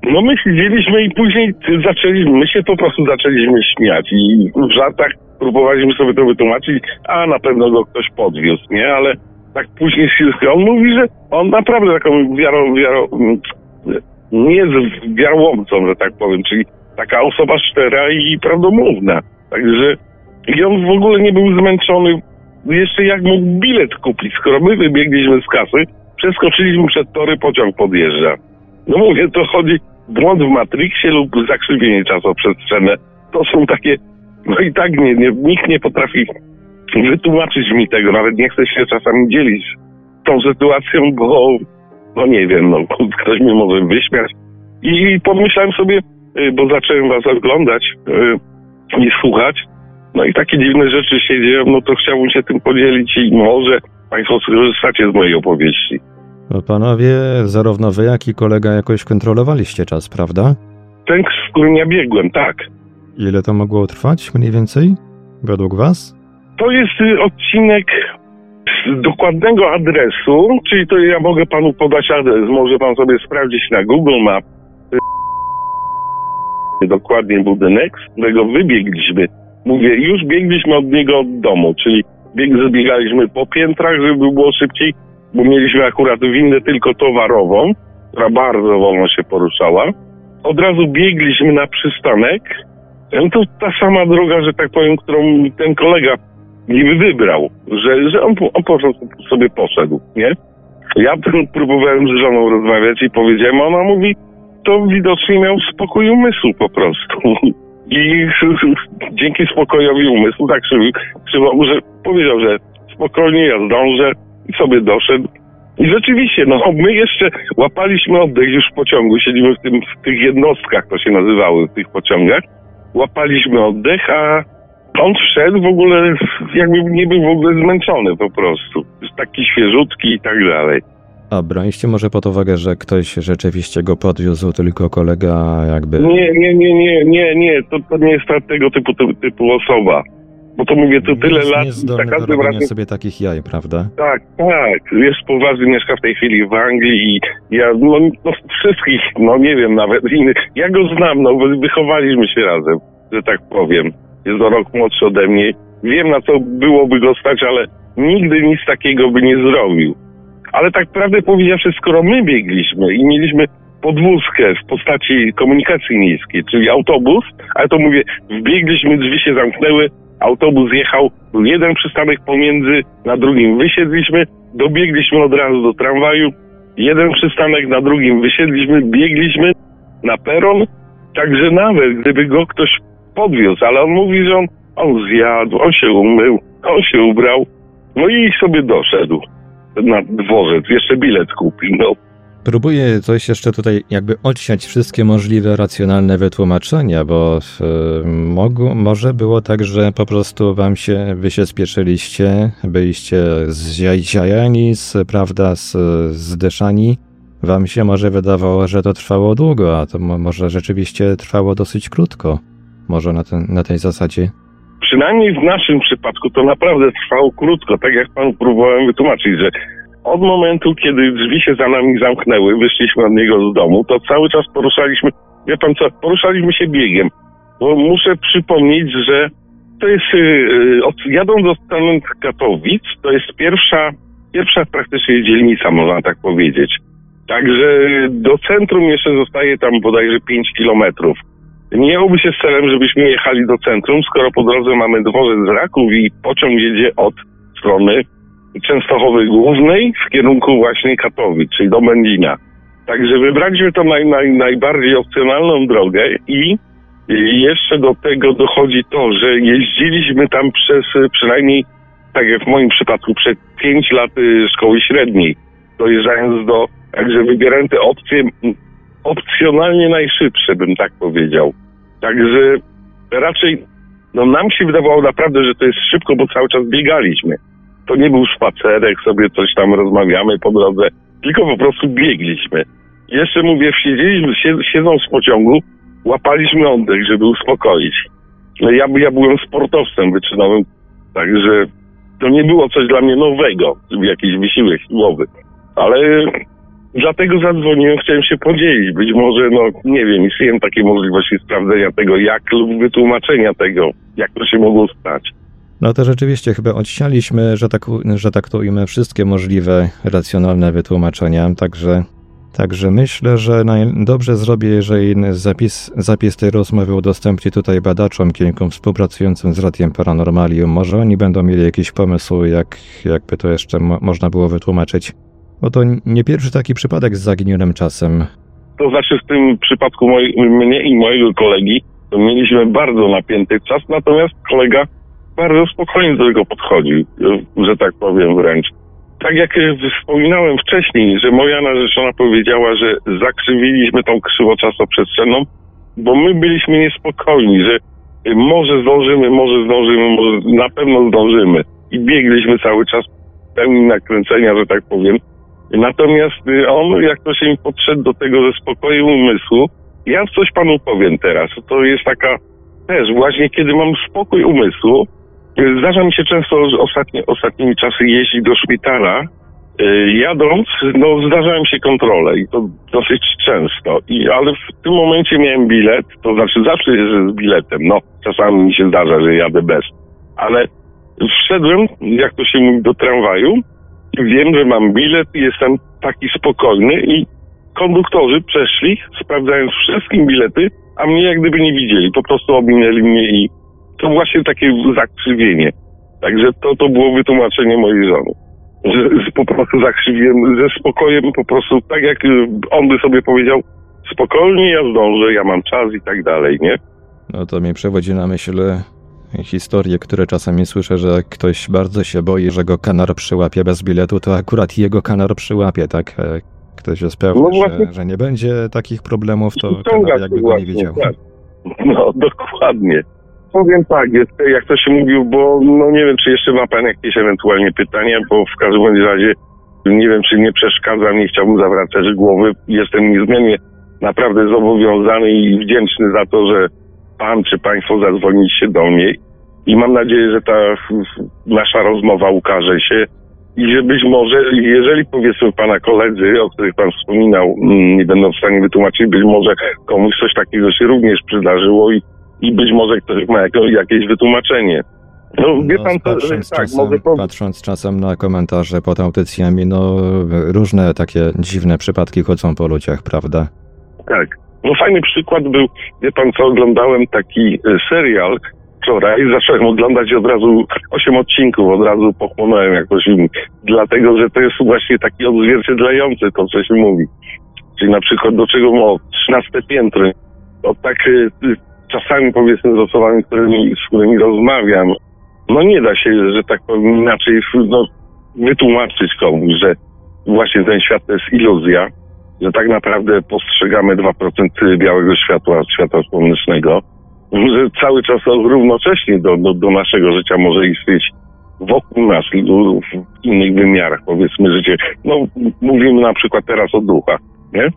no my siedzieliśmy i później zaczęliśmy, my się po prostu zaczęliśmy śmiać i w żartach próbowaliśmy sobie to wytłumaczyć, a na pewno go ktoś podwiózł, nie? Ale tak później on mówi, że on naprawdę taką wiarą, wiarą nie jest wiarłomcą, że tak powiem, czyli taka osoba szczera i prawdomówna. Także i on w ogóle nie był zmęczony. Jeszcze jak mógł bilet kupić, skoro my wybiegliśmy z kasy, przeskoczyliśmy przed tory, pociąg podjeżdża. No mówię, to chodzi błąd w Matrixie lub zakrzywienie czasoprzestrzenne. To są takie no i tak nie, nie, nikt nie potrafi wytłumaczyć mi tego, nawet nie chce się czasami dzielić tą sytuacją, bo no nie wiem, no ktoś mnie może wyśmiać. I pomyślałem sobie, y, bo zacząłem was oglądać y, i słuchać, no i takie dziwne rzeczy się dzieją, no to chciałbym się tym podzielić i może państwo skorzystacie z mojej opowieści. No panowie, zarówno wy, jak i kolega jakoś kontrolowaliście czas, prawda? Ten, z którym ja biegłem, tak. Ile to mogło trwać mniej więcej, według Was? To jest y, odcinek z dokładnego adresu, czyli to ja mogę panu podać adres, może pan sobie sprawdzić na Google Map. Dokładnie budynek, z którego wybiegliśmy Mówię, już biegliśmy od niego od domu, czyli bieg, zbiegaliśmy po piętrach, żeby było szybciej, bo mieliśmy akurat windę tylko towarową, która bardzo wolno się poruszała. Od razu biegliśmy na przystanek. No to ta sama droga, że tak powiem, którą ten kolega niby wybrał, że, że on, on po prostu sobie poszedł, nie? Ja próbowałem z żoną rozmawiać i powiedziałem, a ona mówi, to widocznie miał spokój umysłu po prostu. I dzięki spokojowi umysłu tak krzywo, że powiedział, że spokojnie ja zdążę i sobie doszedł. I rzeczywiście, no my jeszcze łapaliśmy oddech już w pociągu, siedzimy w, tym, w tych jednostkach, to się nazywały, w tych pociągach. Łapaliśmy oddech, a on wszedł w ogóle, jakby nie był w ogóle zmęczony po prostu. Taki świeżutki i tak dalej. A braliście może pod uwagę, że ktoś rzeczywiście go podwiózł, tylko kolega jakby... Nie, nie, nie, nie, nie, nie, to, to nie jest ta, tego typu, typu osoba. Bo to mówię, to tyle jest lat, niezdolny za każdym razem... sobie takich jaj, prawda? Tak, tak. Jest poważny, mieszka w tej chwili w Anglii i ja, no, no wszystkich, no nie wiem nawet innych. Ja go znam, no wychowaliśmy się razem, że tak powiem. Jest o rok młodszy ode mnie. Wiem na co byłoby go stać, ale nigdy nic takiego by nie zrobił. Ale tak prawdę powiedziawszy, skoro my biegliśmy i mieliśmy podwózkę w postaci komunikacji miejskiej, czyli autobus, ale to mówię, wbiegliśmy, drzwi się zamknęły, autobus jechał, był jeden przystanek pomiędzy, na drugim wysiedliśmy, dobiegliśmy od razu do tramwaju, jeden przystanek, na drugim wysiedliśmy, biegliśmy na peron, także nawet gdyby go ktoś podwiózł, ale on mówi, że on, on zjadł, on się umył, on się ubrał, no i sobie doszedł na dworzec, jeszcze bilet kupił, no. Próbuję coś jeszcze tutaj jakby odsiać wszystkie możliwe racjonalne wytłumaczenia, bo y, mogu, może było tak, że po prostu wam się, wy się spieszyliście, byliście zjajani, z, prawda, z, zdeszani. Wam się może wydawało, że to trwało długo, a to mo, może rzeczywiście trwało dosyć krótko. Może na, ten, na tej zasadzie. Przynajmniej w naszym przypadku to naprawdę trwało krótko, tak jak panu próbowałem wytłumaczyć, że od momentu, kiedy drzwi się za nami zamknęły, wyszliśmy od niego z domu, to cały czas poruszaliśmy, wie pan co, poruszaliśmy się biegiem. Bo muszę przypomnieć, że to jest, yy, od, jadąc do stanu Katowic, to jest pierwsza, pierwsza praktycznie dzielnica, można tak powiedzieć. Także do centrum jeszcze zostaje tam bodajże 5 kilometrów. Nie miałoby się z celem, żebyśmy jechali do centrum, skoro po drodze mamy dworzec z Raków i pociąg jedzie od strony Częstochowy Głównej w kierunku właśnie Katowic, czyli do Będzina. Także wybraliśmy to naj, naj, najbardziej opcjonalną drogę i, i jeszcze do tego dochodzi to, że jeździliśmy tam przez przynajmniej, tak jak w moim przypadku, przez 5 lat y, szkoły średniej, dojeżdżając do, także wybierałem te opcje opcjonalnie najszybsze, bym tak powiedział. Także raczej, no nam się wydawało naprawdę, że to jest szybko, bo cały czas biegaliśmy. To nie był spacerek, sobie coś tam rozmawiamy po drodze, tylko po prostu biegliśmy. Jeszcze mówię, siedzieliśmy, siedząc w pociągu, łapaliśmy oddech, żeby uspokoić. No ja, ja byłem sportowcem wyczynowym, także to nie było coś dla mnie nowego, jakiś wysiłek siłowy. Ale dlatego zadzwoniłem, chciałem się podzielić. Być może, no nie wiem, istnieją takie możliwości sprawdzenia tego, jak lub wytłumaczenia tego, jak to się mogło stać. No to rzeczywiście chyba odsialiśmy, że tak, że tak to ujmę, wszystkie możliwe racjonalne wytłumaczenia, także, także myślę, że dobrze zrobię, jeżeli zapis, zapis tej rozmowy udostępnię tutaj badaczom, kilku współpracującym z Radiem Paranormalium. Może oni będą mieli jakiś pomysł, jak, jakby to jeszcze mo można było wytłumaczyć. Bo to nie pierwszy taki przypadek z zaginionym czasem. To znaczy w tym przypadku mnie i mojego kolegi mieliśmy bardzo napięty czas, natomiast kolega bardzo spokojnie do tego podchodził, że tak powiem wręcz. Tak jak wspominałem wcześniej, że moja narzeczona powiedziała, że zakrzywiliśmy tą krzywoczasoprzestrzennną, bo my byliśmy niespokojni, że może zdążymy, może zdążymy, może na pewno zdążymy. I biegliśmy cały czas pełni nakręcenia, że tak powiem. Natomiast on, jak to się mi podszedł do tego ze spokoju umysłu, ja coś panu powiem teraz. To jest taka też właśnie, kiedy mam spokój umysłu, Zdarza mi się często ostatnie, ostatnimi czasy jeździć do szpitala Y, Jadąc, no zdarzają się kontrole i to dosyć często, I, ale w tym momencie miałem bilet, to znaczy zawsze jeżdżę z biletem, no czasami mi się zdarza, że jadę bez, ale wszedłem, jak to się mówi, do tramwaju wiem, że mam bilet i jestem taki spokojny i konduktorzy przeszli, sprawdzając wszystkim bilety, a mnie jak gdyby nie widzieli, po prostu ominęli mnie i to właśnie takie zakrzywienie. Także to, to było wytłumaczenie mojej żony. Że, że po prostu zakrzywiłem ze spokojem, po prostu tak jak y, on by sobie powiedział, spokojnie ja zdążę, ja mam czas i tak dalej, nie? No to mi przewodzi na myśl historie, które czasami słyszę, że ktoś bardzo się boi, że go kanar przyłapie bez biletu, to akurat jego kanar przyłapie, tak? E, Ktoś jest pewny, No właśnie- że, że nie będzie takich problemów, to kanar jakby go nie widział. tak. No, dokładnie. Powiem tak, jak to się mówił, bo no nie wiem, czy jeszcze ma Pan jakieś ewentualnie pytania, bo w każdym razie nie wiem, czy nie przeszkadza, nie chciałbym zawracać głowy. Jestem niezmiennie naprawdę zobowiązany i wdzięczny za to, że Pan czy Państwo zadzwoniliście do mnie i mam nadzieję, że ta nasza rozmowa ukaże się i że być może, jeżeli powiedzmy Pana koledzy, o których Pan wspominał, mm, nie będą w stanie wytłumaczyć, być może komuś coś takiego się również przydarzyło i, i być może ktoś ma jako, jakieś wytłumaczenie. No wie No, Pan, to, że patrząc, tak, czasem, patrząc czasem na komentarze pod audycjami, no różne takie dziwne przypadki chodzą po ludziach, prawda? Tak. No fajny przykład był, wie pan co, oglądałem taki e, serial wczoraj, zacząłem oglądać od razu osiem odcinków, od razu pochłonąłem jakoś, mm, dlatego że to jest właśnie taki odzwierciedlający to, co się mówi. Czyli na przykład do czego ma 13 piętro. O tak e, czasami powiedzmy z osobami, którymi, z którymi rozmawiam, no nie da się, że tak powiem inaczej no, wytłumaczyć komuś, że właśnie ten świat to jest iluzja, że tak naprawdę postrzegamy 2% białego światła, światła słonecznego, że cały czas równocześnie do, do, do naszego życia może istnieć wokół nas w innych wymiarach, powiedzmy życie. No, mówimy na przykład teraz o duchach, nie?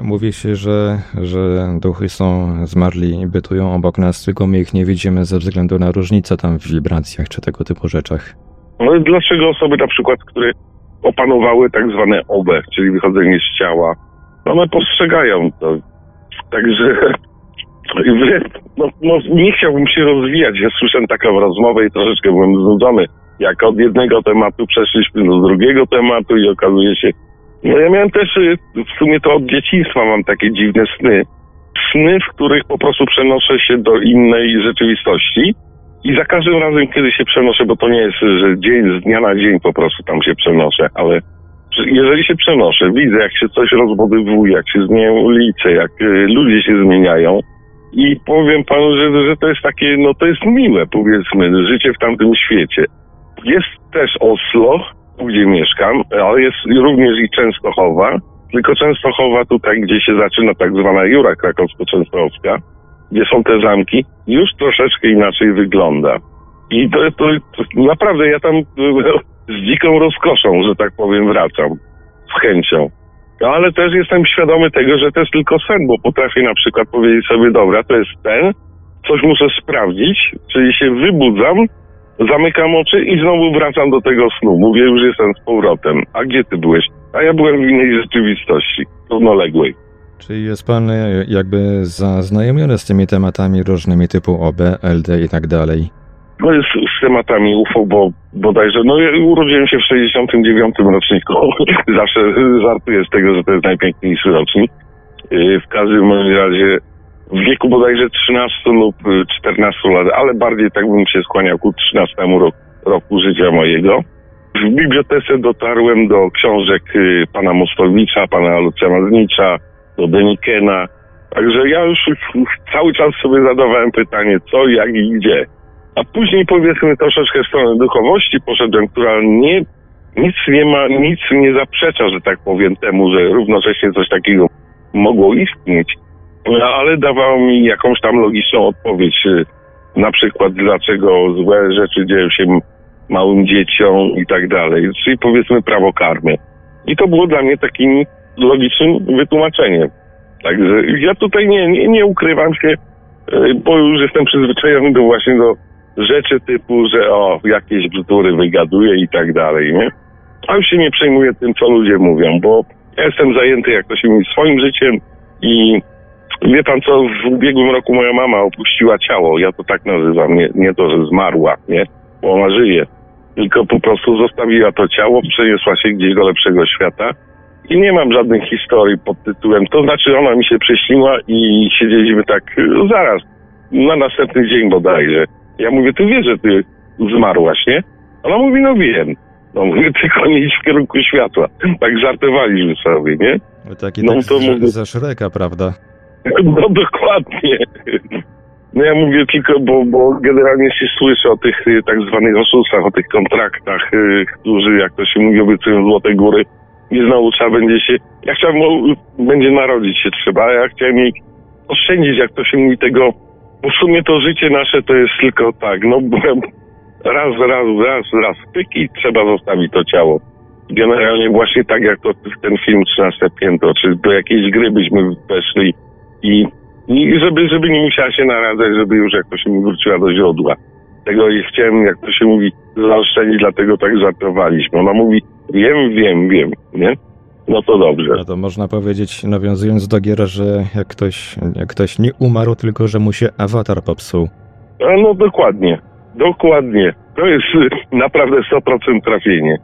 Mówi się, że, że duchy są zmarli i bytują obok nas, tylko my ich nie widzimy ze względu na różnice tam w wibracjach czy tego typu rzeczach. No i dlaczego osoby na przykład, które opanowały tak zwane OB, czyli wychodzenie z ciała, no one postrzegają to. Także no, no, nie chciałbym się rozwijać. Ja słyszałem taką rozmowę i troszeczkę byłem znudzony. Jak od jednego tematu przeszliśmy do drugiego tematu i okazuje się, ja miałem też, y, w sumie to od dzieciństwa mam takie dziwne sny. Sny, w których po prostu przenoszę się do innej rzeczywistości i za każdym razem, kiedy się przenoszę, bo to nie jest, że dzień z dnia na dzień po prostu tam się przenoszę, ale że jeżeli się przenoszę, widzę jak się coś rozbudowuje, jak się zmieniają ulice, jak y, ludzie się zmieniają i powiem panu, że, że to jest takie, no to jest miłe powiedzmy, życie w tamtym świecie. Jest też Oslo, gdzie mieszkam, ale jest również i Częstochowa, tylko Częstochowa tutaj, gdzie się zaczyna tak zwana Jura Krakowsko-Częstochowska, gdzie są te zamki, już troszeczkę inaczej wygląda. I to, to, to naprawdę ja tam z dziką rozkoszą, że tak powiem, wracam. Z chęcią. No ale też jestem świadomy tego, że to jest tylko sen, bo potrafię na przykład powiedzieć sobie, dobra, to jest ten, coś muszę sprawdzić, czyli się wybudzam, zamykam oczy i znowu wracam do tego snu. Mówię, już jestem z powrotem. A gdzie ty byłeś? A ja byłem w innej rzeczywistości, równoległej. Czyli jest pan e, jakby zaznajomiony z tymi tematami różnymi typu OB, LD i tak dalej. No jest z tematami UFO, bo bodajże, no ja urodziłem się w 69 roczniku. Zawsze żartuję z tego, że to jest najpiękniejszy rocznik. Yy, W każdym razie w wieku bodajże 13 lub y, 14 lat, ale bardziej tak bym się skłaniał ku 13 roku, roku życia mojego. W bibliotece dotarłem do książek y, pana Mostowicza, pana Lucjana Znicza, do Denikena. Także ja już cały czas sobie zadawałem pytanie, co, jak i gdzie. A później powiedzmy troszeczkę w stronę duchowości poszedłem, która nie, nic nie ma, nic nie zaprzecza, że tak powiem temu, że równocześnie coś takiego mogło istnieć. No, ale dawało mi jakąś tam logiczną odpowiedź. y, Na przykład dlaczego złe rzeczy dzieją się małym dzieciom i tak dalej. Czyli powiedzmy prawo karmy. I to było dla mnie takim logicznym wytłumaczeniem. Także ja tutaj nie, nie, nie ukrywam się, y, bo już jestem przyzwyczajony do właśnie do rzeczy typu, że o, jakieś bzdury wygaduję i tak dalej, nie? A już się nie przejmuję tym, co ludzie mówią, bo ja jestem zajęty, jak to się mówi, swoim życiem i wie pan co, w ubiegłym roku moja mama opuściła ciało, ja to tak nazywam, nie, nie to, że zmarła, nie, bo ona żyje, tylko po prostu zostawiła to ciało, przeniosła się gdzieś do lepszego świata i nie mam żadnych historii pod tytułem, to znaczy ona mi się prześniła i siedzieliśmy tak y, zaraz, na następny dzień bodajże. Ja mówię, ty wiesz, że ty zmarłaś, nie? Ona mówi, no wiem. No mówię, tylko nie idź w kierunku światła. Tak żartowaliśmy sobie, nie? Taki No to ze, mówię- ze Szreka, prawda? No dokładnie. No ja mówię tylko, bo, bo generalnie się słyszy o tych y, tak zwanych oszustwach, o tych kontraktach, y, którzy, jak to się mówi, obiecują złote góry i znowu trzeba będzie się, ja chciałem, będzie narodzić się trzeba, ja chciałem jej oszczędzić, jak to się mówi, tego, bo w sumie to życie nasze to jest tylko tak, no raz, raz, raz, raz, pyk i trzeba zostawić to ciało. Generalnie właśnie tak jak to ten film 13 piętro, czy do jakiejś gry byśmy weszli i, i żeby, żeby nie musiała się naradzać, żeby już jak to się mówi wróciła do źródła. Tego i chciałem, jak to się mówi, zaoszczędzić, dlatego tak żartowaliśmy. Ona mówi, wiem, wiem, wiem, nie? No to dobrze. No to można powiedzieć, nawiązując do gier, że jak ktoś, jak ktoś nie umarł, tylko że mu się awatar popsuł. A no dokładnie, dokładnie. To jest naprawdę 100% trafienie.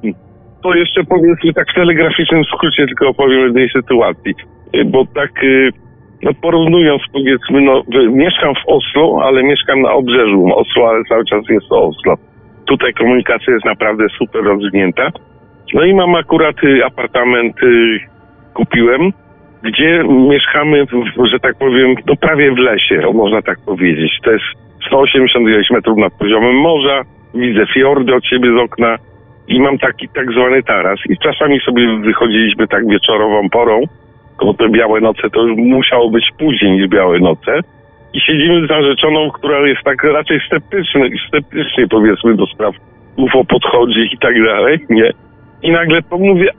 To jeszcze powiedzmy tak w telegraficznym skrócie tylko opowiem o jednej sytuacji, Y, bo tak y, no porównując powiedzmy, no mieszkam w Oslo, ale mieszkam na obrzeżu Oslo, ale cały czas jest to Oslo. Tutaj komunikacja jest naprawdę super rozwinięta. No i mam akurat y, apartament, y, kupiłem, gdzie mieszkamy, w- że tak powiem, no prawie w lesie, można tak powiedzieć. To jest 180 ileś metrów nad poziomem morza, widzę fiordy od siebie z okna i mam taki tak zwany taras. I czasami sobie wychodziliśmy tak wieczorową porą, bo te białe noce to już musiało być później niż białe noce. I siedzimy z narzeczoną, która jest tak raczej sceptyczna, sceptycznie powiedzmy do spraw UFO podchodzi i tak dalej, nie? I nagle to mówię,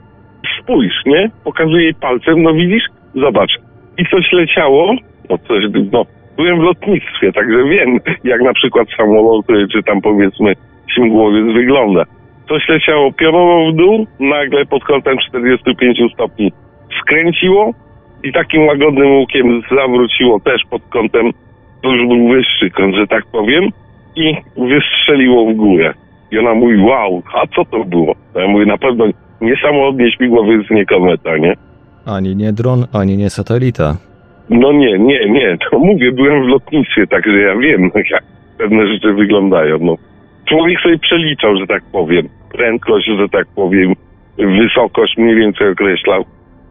spójrz, nie? Pokazuję jej palcem, no widzisz? Zobacz. I coś leciało, no coś, no, byłem w lotnictwie, także wiem, jak na przykład samolot, y, czy tam powiedzmy śmigłowiec wygląda. Coś leciało pionowo w dół, nagle pod kątem 45 stopni skręciło i takim łagodnym łukiem zawróciło też pod kątem, to już był wyższy kąt, że tak powiem, i wystrzeliło w górę. I ona mówi, wow, a co to było? Ja mówię, na pewno nie samolot, nie śmigłowiec, nie kometa, nie? Ani nie dron, ani nie satelita. No nie, nie, nie, to mówię, byłem w lotnictwie, także ja wiem, jak pewne rzeczy wyglądają, no. Człowiek sobie przeliczał, że tak powiem, prędkość, że tak powiem, wysokość mniej więcej określał.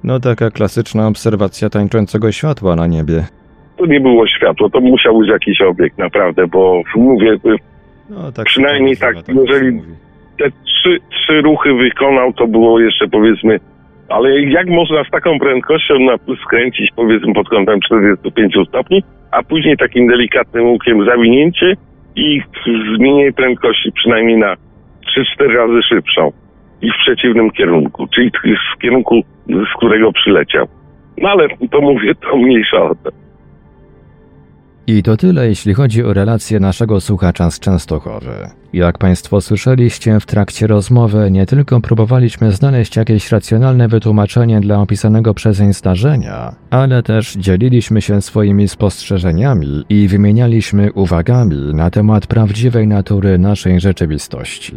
No taka klasyczna obserwacja tańczącego światła na niebie. To nie było światło, to musiał być jakiś obiekt, naprawdę, bo mówię, No, tak Przynajmniej tak, to jeżeli- te trzy, trzy ruchy wykonał, to było jeszcze powiedzmy, ale jak można z taką prędkością na, skręcić powiedzmy pod kątem 45 stopni, a później takim delikatnym łukiem zawinięcie i zmienienie prędkości przynajmniej na 3-4 razy szybszą i w przeciwnym kierunku, czyli w kierunku, z którego przyleciał. No ale to mówię, to mniejsza o to. I to tyle, jeśli chodzi o relację naszego słuchacza z Częstochowy. Jak Państwo słyszeliście, w trakcie rozmowy nie tylko próbowaliśmy znaleźć jakieś racjonalne wytłumaczenie dla opisanego przezeń zdarzenia, ale też dzieliliśmy się swoimi spostrzeżeniami i wymienialiśmy uwagami na temat prawdziwej natury naszej rzeczywistości.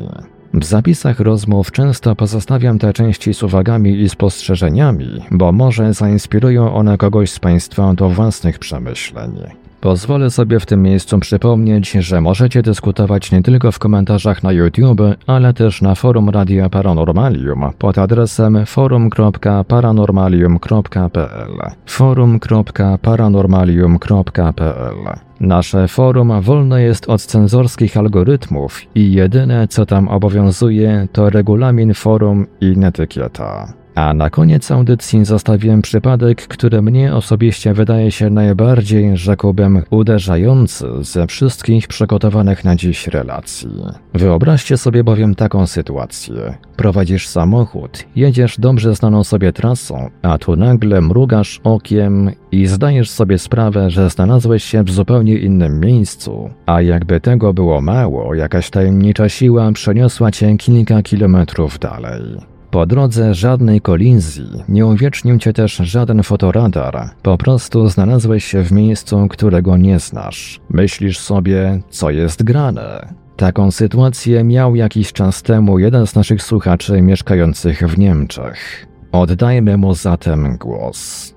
W zapisach rozmów często pozostawiam te części z uwagami i spostrzeżeniami, bo może zainspirują one kogoś z Państwa do własnych przemyśleń. Pozwolę sobie w tym miejscu przypomnieć, że możecie dyskutować nie tylko w komentarzach na YouTube, ale też na forum Radia Paranormalium pod adresem forum.paranormalium.pl forum.paranormalium.pl Nasze forum wolne jest od cenzorskich algorytmów i jedyne co tam obowiązuje to regulamin forum i etykieta. A na koniec audycji zostawiłem przypadek, który mnie osobiście wydaje się najbardziej, rzekłbym, uderzający ze wszystkich przygotowanych na dziś relacji. Wyobraźcie sobie bowiem taką sytuację. Prowadzisz samochód, jedziesz dobrze znaną sobie trasą, a tu nagle mrugasz okiem i zdajesz sobie sprawę, że znalazłeś się w zupełnie innym miejscu, a jakby tego było mało, jakaś tajemnicza siła przeniosła cię kilka kilometrów dalej. Po drodze żadnej kolizji, nie uwiecznił cię też żaden fotoradar. Po prostu znalazłeś się w miejscu, którego nie znasz. Myślisz sobie, co jest grane. Taką sytuację miał jakiś czas temu jeden z naszych słuchaczy mieszkających w Niemczech. Oddajmy mu zatem głos.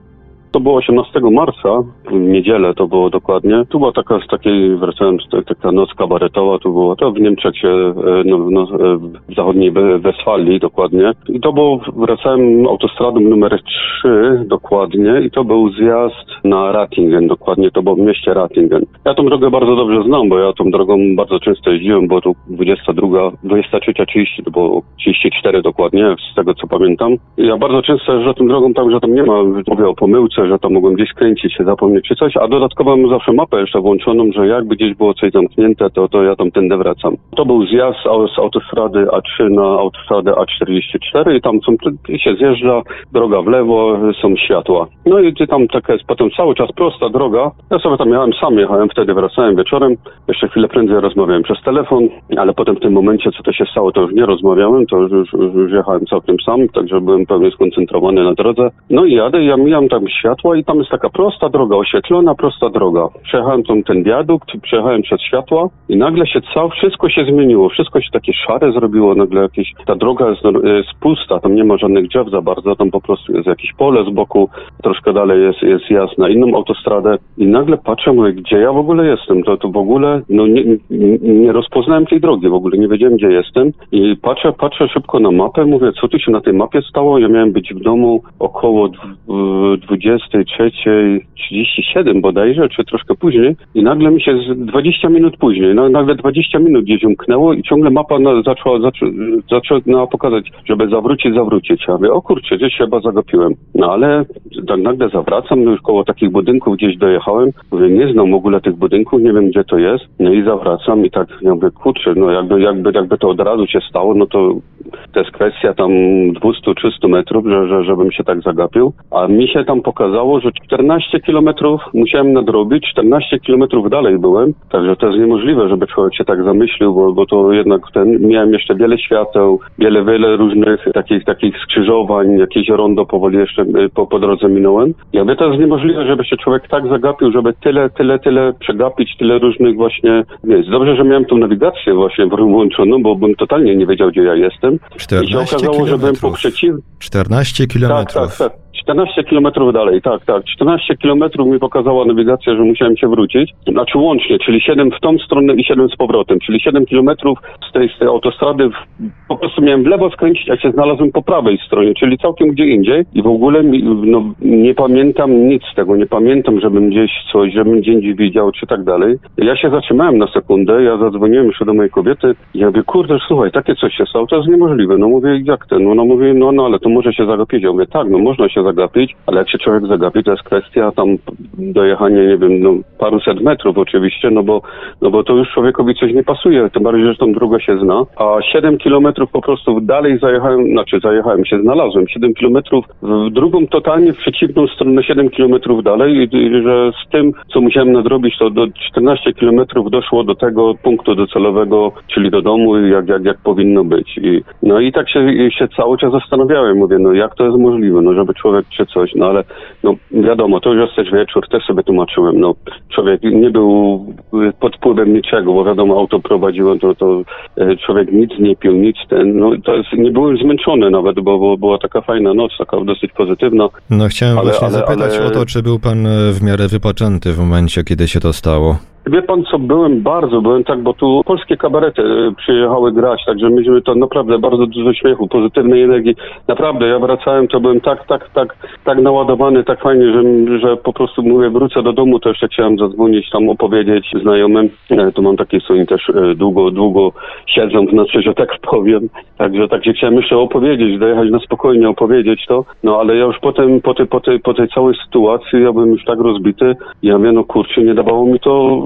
To było 18 marca, w niedzielę to było dokładnie. Tu była taka z takiej, wracałem z taka noc kabaretowa, tu było to w Niemczech e, no, no, e, w zachodniej Westfalii dokładnie. I to było, wracałem autostradą numer 3 dokładnie i to był zjazd na Ratingen dokładnie, to było w mieście Ratingen. Ja tą drogę bardzo dobrze znam, bo ja tą drogą bardzo często jeździłem, bo tu 22, 23, 30, to było 34 dokładnie, z tego co pamiętam. Ja bardzo często jeżdżę tą drogą tak, że tam nie ma, mówię o pomyłce, że to mogłem gdzieś skręcić się, zapomnieć czy coś, a dodatkowo mam zawsze mapę jeszcze włączoną, że jakby gdzieś było coś zamknięte, to, to ja tam tędy wracam. To był zjazd z autostrady A3 na autostradę A44 i tam są, się zjeżdża, droga w lewo, są światła. No i tam taka jest potem cały czas prosta droga. Ja sobie tam jechałem sam, jechałem wtedy, wracałem wieczorem, jeszcze chwilę prędzej rozmawiałem przez telefon, ale potem w tym momencie, co to się stało, to już nie rozmawiałem, to już, już, już jechałem całkiem sam, także byłem pewnie skoncentrowany na drodze. No i jadę, ja mijam tam światło, światła i tam jest taka prosta droga, oświetlona, prosta droga. Przejechałem tam ten wiadukt, przejechałem przez światła i nagle się całe, wszystko się zmieniło, wszystko się takie szare zrobiło, nagle jakieś, ta droga jest, jest pusta, tam nie ma żadnych drzew za bardzo, tam po prostu jest jakieś pole z boku, troszkę dalej jest, jest jazd na inną autostradę i nagle patrzę, mówię, gdzie ja w ogóle jestem, to, to w ogóle, no nie, nie, nie rozpoznałem tej drogi, w ogóle nie wiedziałem, gdzie jestem i patrzę, patrzę szybko na mapę, mówię, co tu się na tej mapie stało, ja miałem być w domu około 20 23.37 bodajże, czy troszkę później i nagle mi się 20 minut później, no, nagle 20 minut gdzieś umknęło i ciągle mapa na, zaczęła, zaczęła, zaczęła pokazać, żeby zawrócić, zawrócić. Ja mówię, o kurczę, gdzieś chyba zagapiłem. No ale tak nagle zawracam, no już koło takich budynków gdzieś dojechałem, mówię, nie znam w ogóle tych budynków, nie wiem gdzie to jest, no i zawracam i tak, ja mówię, kurczę, no jakby, jakby, jakby to od razu się stało, no to to jest kwestia tam 200-300 metrów, że, że, żebym się tak zagapił, a mi się tam pokazało, że 14 kilometrów musiałem nadrobić, 14 kilometrów dalej byłem, także to jest niemożliwe, żeby człowiek się tak zamyślił, bo, bo to jednak ten, miałem jeszcze wiele świateł, wiele, wiele różnych takich, takich skrzyżowań, jakieś rondo powoli jeszcze y, po, po drodze minąłem. Ja mówię, to jest niemożliwe, żeby się człowiek tak zagapił, żeby tyle, tyle, tyle przegapić, tyle różnych właśnie, jest dobrze, że miałem tą nawigację właśnie włączoną, bo bym totalnie nie wiedział, gdzie ja jestem. 14 I się okazało, że byłem po przeciw... 14 kilometrów. Tak, tak, tak. 14 kilometrów dalej, tak, tak. 14 kilometrów mi pokazała nawigacja, że musiałem się wrócić. Znaczy łącznie, czyli 7 w tą stronę i 7 z powrotem, czyli 7 kilometrów z tej, z tej autostrady w, po prostu miałem w lewo skręcić, a się znalazłem po prawej stronie, czyli całkiem gdzie indziej i w ogóle mi, no, nie pamiętam nic z tego, nie pamiętam, żebym gdzieś coś, żebym gdzieś widział, czy tak dalej. Ja się zatrzymałem na sekundę, ja zadzwoniłem jeszcze do mojej kobiety ja mówię, kurde, słuchaj, takie coś się stało, to jest niemożliwe. No mówię, jak ten? No, no mówię, no, no ale to może się zagapić. Ja mówię, tak, no można się zagapić, ale jak się człowiek zagapi, to jest kwestia tam dojechania, nie wiem, no paruset metrów oczywiście, no bo, no bo to już człowiekowi coś nie pasuje, tym bardziej, że tą drogę się zna, a 7 kilometrów po prostu dalej zajechałem, znaczy zajechałem się, znalazłem 7 kilometrów w drugą totalnie w przeciwną stronę 7 kilometrów dalej i, i że z tym, co musiałem nadrobić, to do 14 kilometrów doszło do tego punktu docelowego, czyli do domu, jak, jak, jak powinno być. I, no i tak się, się cały czas zastanawiałem, mówię, no jak to jest możliwe, no żeby człowiek czy coś, no ale no wiadomo, to już jest wieczór, też sobie tłumaczyłem, no człowiek nie był pod wpływem niczego, bo wiadomo, auto prowadziłem, to, to e, człowiek nic nie pił, nic ten, no to jest, nie byłem zmęczony nawet, bo, bo była taka fajna noc, taka dosyć pozytywna. No chciałem ale, właśnie ale, zapytać ale... o to, czy był pan w miarę wypoczęty w momencie, kiedy się to stało. Wie pan co, byłem bardzo, byłem tak, bo tu polskie kabarety e, przyjechały grać, także myśmy to naprawdę bardzo dużo śmiechu, pozytywnej energii. Naprawdę, ja wracałem, to byłem tak, tak, tak, tak naładowany, tak fajnie, że, że po prostu mówię, wrócę do domu, to jeszcze chciałem zadzwonić, tam opowiedzieć znajomym. E, tu mam takie, co też e, długo, długo siedzą, znaczy, że tak powiem. Także tak się chciałem jeszcze opowiedzieć, dojechać na spokojnie, opowiedzieć to. No ale ja już potem, po tej, po tej, po tej całej sytuacji, ja byłem już tak rozbity, ja wiem, no kurczę, nie dawało mi to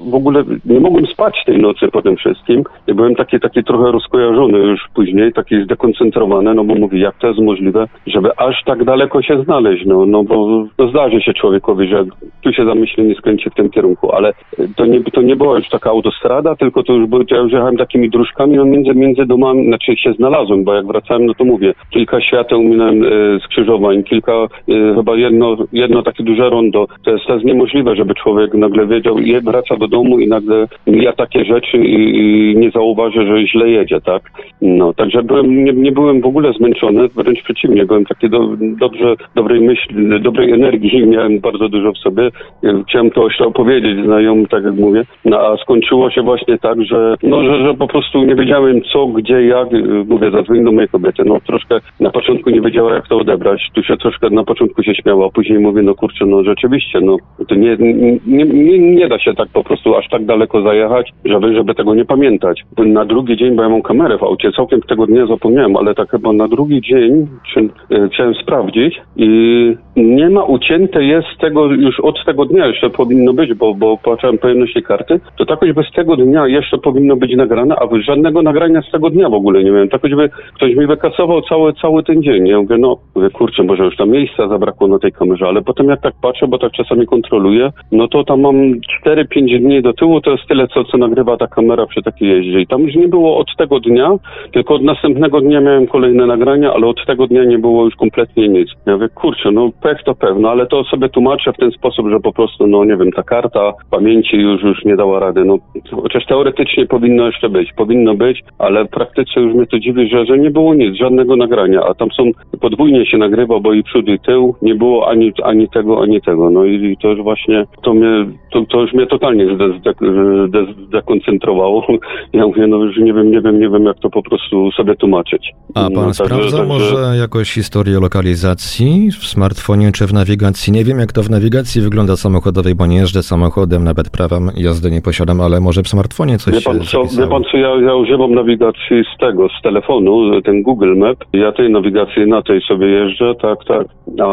w ogóle nie mogłem spać tej nocy po tym wszystkim. Byłem taki, taki trochę rozkojarzony już później, taki zdekoncentrowany, no bo mówię, jak to jest możliwe, żeby aż tak daleko się znaleźć, no, no bo no zdarzy się człowiekowi, że tu się zamyśli, nie skręci w tym kierunku, ale to nie, to nie była już taka autostrada, tylko to już było, ja już jechałem takimi dróżkami, no między, między domami, znaczy się znalazłem, bo jak wracałem, no to mówię, kilka świateł minąłem e, skrzyżowań, kilka, e, chyba jedno, jedno takie duże rondo, to jest, to jest niemożliwe, żeby człowiek nagle wiedział, je wraca do domu i nagle mija takie rzeczy i, i nie zauważy, że źle jedzie, tak? No, także byłem, nie, nie byłem w ogóle zmęczony, wręcz przeciwnie, byłem taki do, dobrze, dobrej myśli, dobrej energii, miałem bardzo dużo w sobie. Chciałem to opowiedzieć znajomym, tak jak mówię, no a skończyło się właśnie tak, że, no, że, że po prostu nie wiedziałem co, gdzie, jak, mówię, zadzwonię do mojej kobiety, no troszkę na początku nie wiedziała jak to odebrać, tu się troszkę na początku się śmiała, a później mówię, no kurczę, no rzeczywiście, no to nie, nie, nie, nie da się tak po prostu aż tak daleko zajechać, żeby, żeby tego nie pamiętać. Na drugi dzień, bo ja mam kamerę w aucie, całkiem tego dnia zapomniałem, ale tak chyba na drugi dzień e, chciałem sprawdzić i nie ma ucięte jest tego już od tego dnia jeszcze powinno być, bo, bo patrzyłem pojemności karty, to tak choćby z tego dnia jeszcze powinno być nagrane, a żadnego nagrania z tego dnia w ogóle nie miałem. Tak choćby ktoś mi wykasował cały, cały ten dzień. Ja mówię, no mówię, kurczę, może już tam miejsca zabrakło na tej kamerze, ale potem jak tak patrzę, bo tak czasami kontroluję, no to tam mam 4-5 dni do tyłu, to jest tyle, co, co nagrywa ta kamera przy takiej jeździe. I tam już nie było od tego dnia, tylko od następnego dnia miałem kolejne nagrania, ale od tego dnia nie było już kompletnie nic. Ja mówię, kurczę, no pech to pewno, ale to sobie tłumaczę w ten sposób, że po prostu, no nie wiem, ta karta pamięci już, już nie dała rady. No, chociaż teoretycznie powinno jeszcze być, powinno być, ale w praktyce już mnie to dziwi, że, że nie było nic, żadnego nagrania, a tam są, podwójnie się nagrywa, bo i przód i tył, nie było ani, ani tego, ani tego. No i, i to już właśnie, to mnie, to, to już mnie totalnie zdekoncentrowało. Ja mówię, no już nie wiem, nie wiem, nie wiem, jak to po prostu sobie tłumaczyć. A pan No, sprawdzał może jakoś historię lokalizacji w smartfonie czy w nawigacji? Nie wiem, jak to w nawigacji wygląda samochodowej, bo nie jeżdżę samochodem, nawet prawa jazdy nie posiadam, ale może w smartfonie coś Wie pan, się co, wie pan co, ja, ja używam nawigacji z tego, z telefonu, ten Google Map. Ja tej nawigacji na tej sobie jeżdżę, tak, tak. A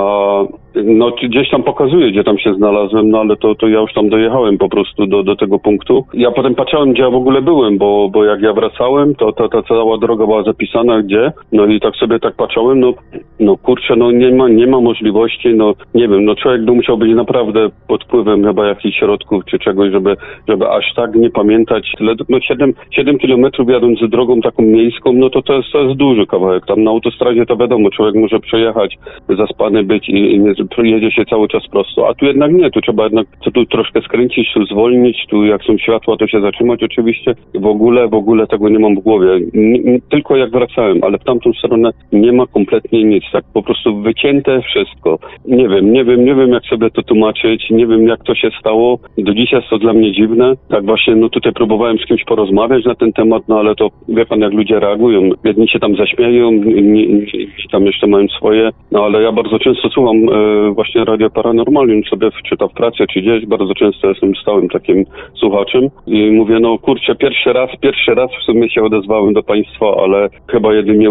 no gdzieś tam pokazuje, gdzie tam się znalazłem, no ale to, to ja już tam dojechałem po prostu do, do tego punktu. Ja potem patrzyłem, gdzie ja w ogóle byłem, bo, bo jak ja wracałem, to ta, ta cała droga była zapisana gdzie, no i tak sobie tak patrzyłem, no, no kurczę, no nie ma, nie ma możliwości, no nie wiem, no człowiek by musiał być naprawdę pod wpływem chyba jakichś środków czy czegoś, żeby, żeby aż tak nie pamiętać tyle, no 7, 7 kilometrów jadąc drogą taką miejską, no to to jest, to jest duży kawałek. Tam na autostradzie to wiadomo, człowiek może przejechać, zaspany być i, i jedzie się cały czas prosto, a tu jednak nie, tu trzeba jednak tu troszkę skręcić, zwolnić, tu jak są światła, to się zatrzymać oczywiście. W ogóle, w ogóle tego nie mam w głowie. N- n- tylko jak wracałem, ale w tamtą stronę nie ma kompletnie nic, tak po prostu wycięte wszystko. Nie wiem, nie wiem, nie wiem jak sobie to tłumaczyć, nie wiem jak to się stało. Do dzisiaj jest to dla mnie dziwne. Tak właśnie, no tutaj próbowałem z kimś porozmawiać na ten temat, no ale to wie pan jak ludzie reagują. Jedni się tam zaśmieją, inni tam jeszcze mają swoje, no ale ja bardzo często słucham e, właśnie Radio Paranormalium sobie, czy to w pracy, czy gdzieś, bardzo często jestem stałym takim słuchaczem i mówię, no kurczę, pierwszy raz, pierwszy raz w sumie się odezwałem do państwa, ale chyba jedynie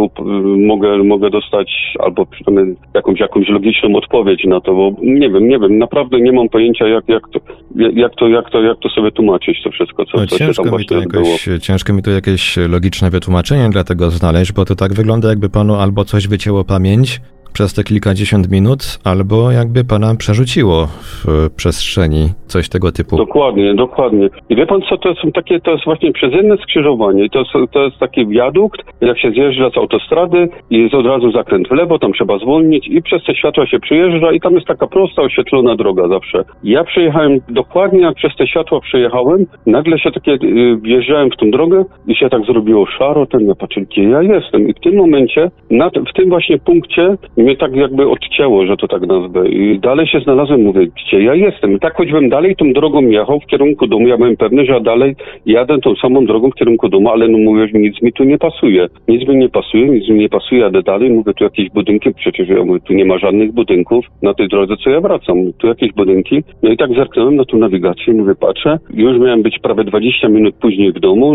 mogę, mogę dostać albo przynajmniej jakąś, jakąś logiczną odpowiedź na to, bo nie wiem, nie wiem, naprawdę nie mam pojęcia jak, jak, to, jak, to, jak, to, jak to sobie tłumaczyć to wszystko, co, No, co się tam ciężko, mi to ciężko mi tu jakieś logiczne wytłumaczenie dla tego znaleźć, bo to tak wygląda, jakby panu albo coś wycięło pamięć przez te kilkadziesiąt minut, albo jakby pana przerzuciło w przestrzeni, coś tego typu. Dokładnie, dokładnie. I wie pan co, to są takie, to jest właśnie przez jedno skrzyżowanie. To jest, to jest taki wiadukt, jak się zjeżdża z autostrady i jest od razu zakręt w lewo, tam trzeba zwolnić i przez te światła się przyjeżdża i tam jest taka prosta, oświetlona droga zawsze. Ja przejechałem dokładnie jak przez te światła przejechałem, nagle się takie, y, wjeżdżałem w tą drogę i się tak zrobiło szaro, ten ja patrzę, gdzie ja jestem. I w tym momencie, na, w tym właśnie punkcie mnie tak jakby odcięło, że to tak nazwę. I dalej się znalazłem, mówię, gdzie ja jestem. I tak choćbym dalej tą drogą jechał w kierunku domu, ja byłem pewny, że ja dalej jadę tą samą drogą w kierunku domu, ale no mówię, że nic mi tu nie pasuje. Nic mi nie pasuje, nic mi nie pasuje, jadę dalej, mówię, tu jakieś budynki, przecież ja mówię, tu nie ma żadnych budynków na tej drodze, co ja wracam. Tu jakieś budynki. No i tak zerknąłem na tą nawigację, mówię, patrzę, już miałem być prawie 20 minut później w domu,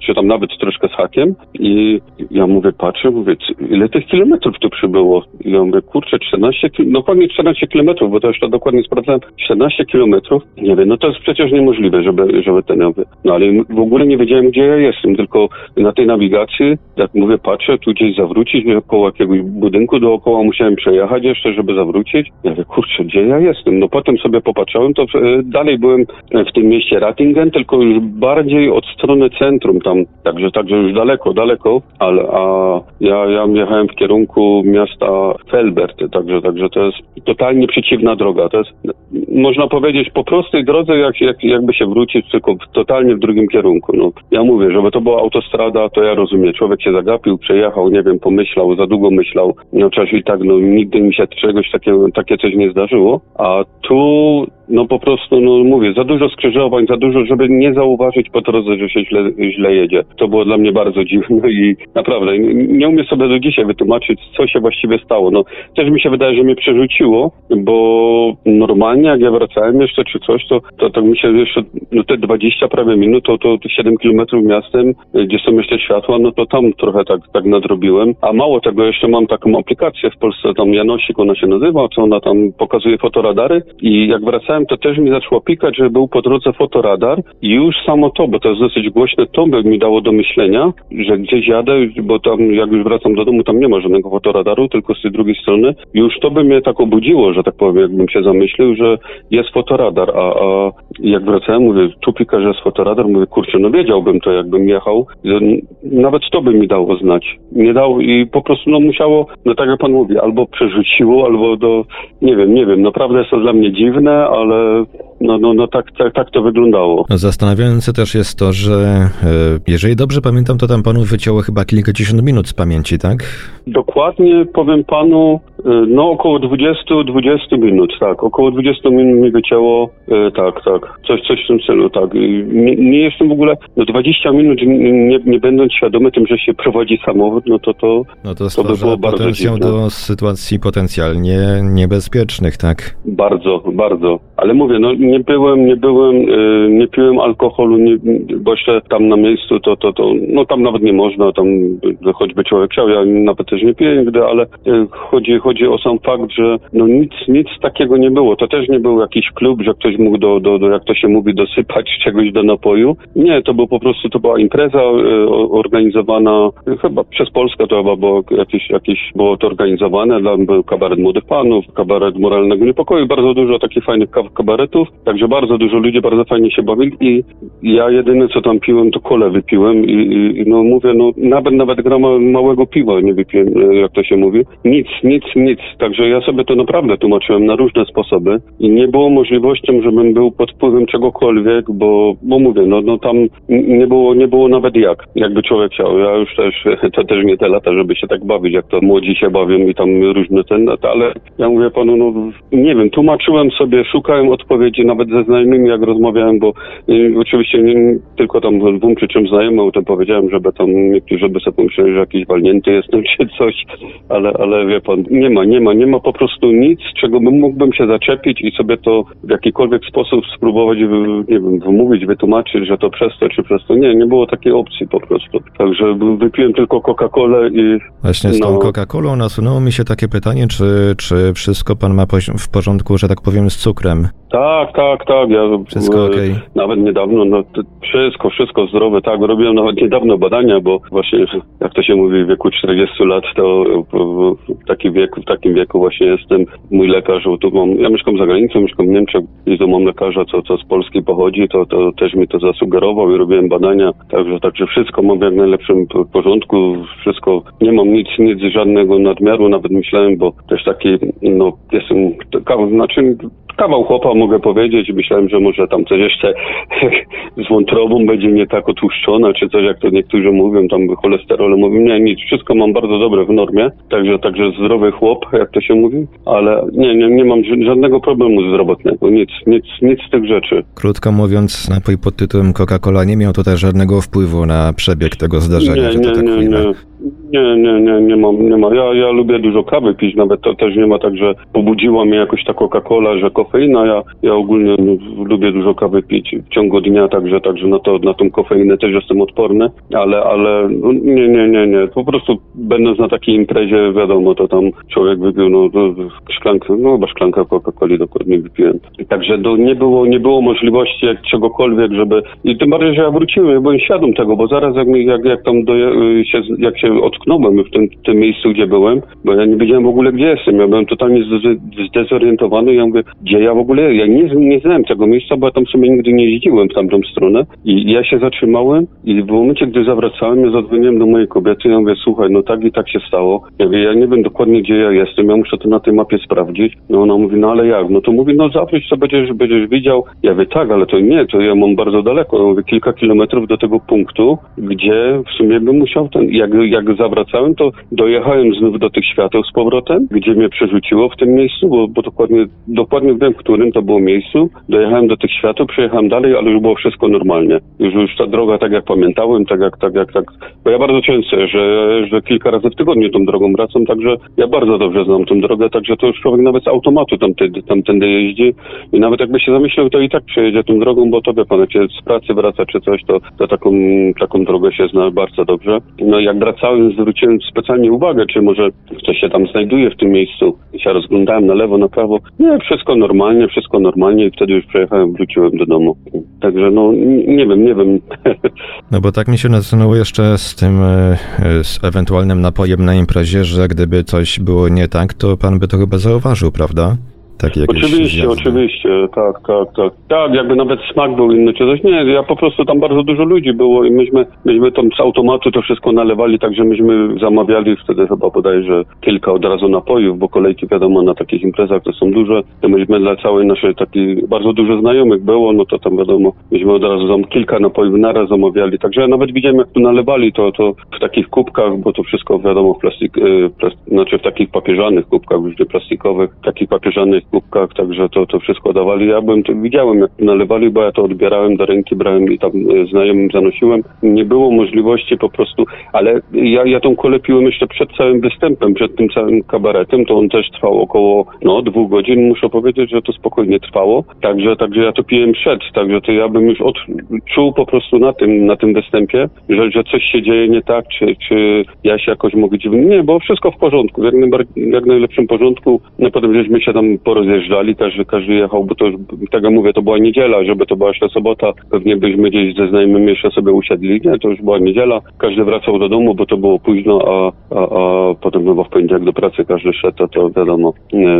czy, tam nawet troszkę z hakiem i ja mówię, patrzę, mówię, ile tych kilometrów tu przybyło? Było. I ja mówię, kurczę, 14, no pewnie 14 kilometrów, bo to jeszcze dokładnie sprawdzałem, 14 kilometrów. Nie wiem, no to jest przecież niemożliwe, żeby, żeby ten, no ale w ogóle nie wiedziałem, gdzie ja jestem, tylko na tej nawigacji, jak mówię, patrzę, tu gdzieś zawrócić, koło jakiegoś budynku dookoła musiałem przejechać jeszcze, żeby zawrócić. Ja mówię, kurczę, gdzie ja jestem? No potem sobie popatrzyłem, to e, dalej byłem w tym mieście Ratingen, tylko już bardziej od strony centrum tam, także, także już daleko, daleko, ale a ja, ja jechałem w kierunku miasta Felbert, także, także to jest totalnie przeciwna droga. To jest, można powiedzieć, po prostej drodze, jak, jak, jakby się wrócić, tylko totalnie w drugim kierunku. No, ja mówię, żeby to była autostrada, to ja rozumiem. Człowiek się zagapił, przejechał, nie wiem, pomyślał, za długo myślał. No czasem i tak, no nigdy mi się czegoś takiego, takie coś nie zdarzyło. A tu no po prostu, no mówię, za dużo skrzyżowań, za dużo, żeby nie zauważyć po drodze, że się źle, źle jedzie. To było dla mnie bardzo dziwne i naprawdę nie umiem sobie do dzisiaj wytłumaczyć, co się właściwie stało. No też mi się wydaje, że mnie przerzuciło, bo normalnie jak ja wracałem jeszcze czy coś, to, to, to mi się jeszcze, no te 20 prawie minut, to, to 7 kilometrów miastem, gdzie są jeszcze światła, no to tam trochę tak, tak nadrobiłem. A mało tego, jeszcze mam taką aplikację w Polsce, tam Janosik ona się nazywa, co ona tam pokazuje fotoradary i jak wracałem to też mi zaczęło pikać, że był po drodze fotoradar i już samo to, bo to jest dosyć głośne, to by mi dało do myślenia, że gdzieś jadę, bo tam jak już wracam do domu, tam nie ma żadnego fotoradaru, tylko z tej drugiej strony. Już to by mnie tak obudziło, że tak powiem, jakbym się zamyślił, że jest fotoradar, a, a jak wracałem, mówię, tu pika, że jest fotoradar, mówię, kurczę, no wiedziałbym to, jakbym jechał. Nawet to by mi dało znać. Nie dał i po prostu, no musiało, no tak jak pan mówi, albo przerzuciło, albo do, nie wiem, nie wiem, naprawdę jest to dla mnie dziwne, ale no, no, no tak, tak, tak to wyglądało. Zastanawiające też jest to, że e, jeżeli dobrze pamiętam, to tam panu wycięło chyba kilkadziesiąt minut z pamięci, tak? Dokładnie powiem panu, no około 20-20 minut, tak. Około 20 minut mi wycięło, e, tak, tak. Coś, coś w tym celu, tak. Nie, nie jestem w ogóle, no 20 minut nie, nie będąc świadomy tym, że się prowadzi samochód, no to to, no to, to by było bardzo dziwne. do sytuacji potencjalnie niebezpiecznych, tak? Bardzo, bardzo. Ale mówię, no nie byłem, nie byłem, y, nie piłem alkoholu, nie, bo jeszcze tam na miejscu to, to, to, no tam nawet nie można, tam choćby człowiek chciał, ja nawet też nie piję nigdy, ale y, chodzi, chodzi o sam fakt, że no nic, nic takiego nie było. To też nie był jakiś klub, że ktoś mógł do, do, do jak to się mówi, dosypać czegoś do napoju. Nie, to był po prostu, to była impreza y, organizowana chyba przez Polskę, to chyba było jakieś, jakieś było to organizowane, tam był kabaret młodych panów, kabaret moralnego niepokoju, bardzo dużo takich fajnych kabaretów, także bardzo dużo ludzi bardzo fajnie się bawili i ja jedyne co tam piłem to kole wypiłem i, i no mówię, no nawet nawet grama małego piwa nie wypiłem, e, jak to się mówi. Nic, nic, nic. Także ja sobie to naprawdę tłumaczyłem na różne sposoby i nie było możliwością, żebym był pod wpływem czegokolwiek, bo, bo mówię, no, no tam nie było, nie było nawet jak, jakby człowiek chciał. Ja już też, to też nie te lata, żeby się tak bawić, jak to młodzi się bawią i tam różne ten, ale ja mówię panu, no nie wiem, tłumaczyłem sobie, szukałem odpowiedzi, nawet ze znajomymi, jak rozmawiałem, bo y, oczywiście nie, tylko tam dwóm czy czym znajomym o tym powiedziałem, żeby tam niektórzy by sobie pomyśleli, że jakiś walnięty jestem czy coś, ale, ale wie pan, nie ma, nie ma, nie ma po prostu nic, czego bym mógłbym się zaczepić i sobie to w jakikolwiek sposób spróbować, nie wiem, wymówić, wytłumaczyć, że to przez to czy przez to. Nie, nie było takiej opcji po prostu. Także wypiłem tylko Coca-Colę i... Właśnie z tą no, Coca-Colą nasunęło mi się takie pytanie, czy, czy wszystko pan ma w porządku, że tak powiem, z cukrem? Tak, tak, tak. Ja wszystko e, okay. nawet niedawno, no wszystko, wszystko zdrowe, tak. Robiłem nawet niedawno badania, bo właśnie, jak to się mówi, w wieku 40 lat, to w, taki wieku, w takim wieku właśnie jestem. Mój lekarz, tu mam, ja mieszkam za granicą, mieszkam w Niemczech i tu mam lekarza, co, co z Polski pochodzi, to, to też mi to zasugerował i robiłem badania. Także, także wszystko mam w jak najlepszym porządku, wszystko, nie mam nic, nic żadnego nadmiaru, nawet myślałem, bo też taki, no, jestem, znaczy kawał chłopa mogę powiedzieć. Myślałem, że może tam coś jeszcze z wątrobą będzie nie tak otłuszczona, czy coś, jak to niektórzy mówią, tam cholesterol. Mówię, nie, nic, wszystko mam bardzo dobre w normie, także, także zdrowy chłop, jak to się mówi, ale nie, nie, nie mam żadnego problemu zdrowotnego, nic, nic, nic z tych rzeczy. Krótko mówiąc, napój pod tytułem Coca-Cola nie miał tutaj żadnego wpływu na przebieg tego zdarzenia, nie, nie, tak nie, nie. Nie, nie, nie, nie mam, nie ma. Ja, ja lubię dużo kawy pić, nawet to też nie ma tak, że pobudziła mnie jakoś ta Coca-Cola, że kofeina. Ja, ja ogólnie no, lubię dużo kawy pić w ciągu dnia, także, także na to, na tą kofeinę też jestem odporny, ale, ale no, nie, nie, nie, nie. Po prostu będąc na takiej imprezie, wiadomo, to tam człowiek wypił, no, szklankę, no chyba szklankę Coca-Coli dokładnie wypiłem. Także to nie było, nie było możliwości jak czegokolwiek, żeby, i tym bardziej, że ja wróciłem, ja byłem świadom tego, bo zaraz jak, mi- jak, jak tam do, się, jak się ocknąłem w tym, tym miejscu, gdzie byłem, bo ja nie wiedziałem w ogóle, gdzie jestem, ja byłem totalnie zde- zdezorientowany, ja mówię, gdzie ja w ogóle, ja nie, nie znałem tego miejsca, bo ja tam sobie nigdy nie jeździłem w tamtą stronę. I ja się zatrzymałem i w momencie, gdy zawracałem, ja zadzwoniłem do mojej kobiety, ja mówię, słuchaj, no tak i tak się stało, ja mówię, ja nie wiem dokładnie, gdzie ja jestem, ja muszę to na tej mapie sprawdzić, no ona mówi, no ale jak, no to mówi, no zawróć, to będziesz, będziesz widział, ja mówię, tak, ale to nie, to ja mam bardzo daleko, ja mówię, kilka kilometrów do tego punktu, gdzie w sumie bym musiał ten, jak, jak zawracałem, to dojechałem znów do tych świateł z powrotem, gdzie mnie przerzuciło w tym miejscu, bo, bo dokładnie, dokładnie wiem, w którym to było miejscu, dojechałem do tych świateł, przejechałem dalej, ale już było wszystko normalnie. Już, już ta droga, tak jak pamiętałem, tak jak, tak jak, tak, bo ja bardzo często, że, że kilka razy w tygodniu tą drogą wracam, także ja bardzo dobrze znam tą drogę, także to już człowiek nawet z automatu tamtędy, tamtędy jeździ i nawet jakby się zamyślał, to i tak przejedzie tą drogą, bo to wie pan, jak się z pracy wraca czy coś, to, to taką, taką drogę się zna bardzo dobrze. No jak wracałem, zwróciłem specjalnie uwagę, czy może ktoś się tam znajduje w tym miejscu. I się rozglądałem na lewo, na prawo. Nie, wszystko normalnie, wszystko normalnie i wtedy już przejechałem, wróciłem do domu. Także no, nie wiem, nie wiem. No bo tak mi się nasunęło jeszcze z tym, e, z ewentualnym napojem na imprezie, że gdyby coś było nie tak, to pan by to chyba zauważył, prawda? Jakieś Oczywiście, zjazdy. oczywiście, tak, tak, tak. Tak, jakby nawet smak był inny czy coś. Nie, ja po prostu tam bardzo dużo ludzi było i myśmy, myśmy tam z automatu to wszystko nalewali, także myśmy zamawiali wtedy chyba bodajże kilka od razu napojów, bo kolejki wiadomo na takich imprezach to są duże. To myśmy dla całej naszej takiej, bardzo dużo znajomych było, no to tam wiadomo, myśmy od razu zam, kilka napojów naraz zamawiali. Także ja nawet widziałem jak tu nalewali to, to w takich kubkach, bo to wszystko wiadomo w plastik, y, plas, znaczy w takich papieżanych kubkach, już nie plastikowych, takich papieżanych kubkach, także to, to wszystko dawali. Ja byłem, to widziałem jak nalewali, bo ja to odbierałem do ręki, brałem i tam e, znajomym zanosiłem. Nie było możliwości po prostu, ale ja, ja tą kolę piłem jeszcze przed całym występem, przed tym całym kabaretem, to on też trwał około, no, dwóch godzin, muszę powiedzieć, że to spokojnie trwało. Także, także ja to piłem przed, także to ja bym już odczuł po prostu na tym, na tym występie, że, że coś się dzieje nie tak, czy, czy ja się jakoś mogę dziwnie. Nie, było wszystko w porządku, w jak, najlepszym porządku. No potem żeśmy się tam porozjeżdżali, każdy, każdy jechał, bo to już, tak jak mówię, to była niedziela, żeby to była jeszcze sobota, pewnie byśmy gdzieś ze znajomymi jeszcze sobie usiedli, nie, to już była niedziela, każdy wracał do domu, bo to było późno, a, a, a potem chyba w poniedziałek do pracy każdy szedł, to, to wiadomo, nie,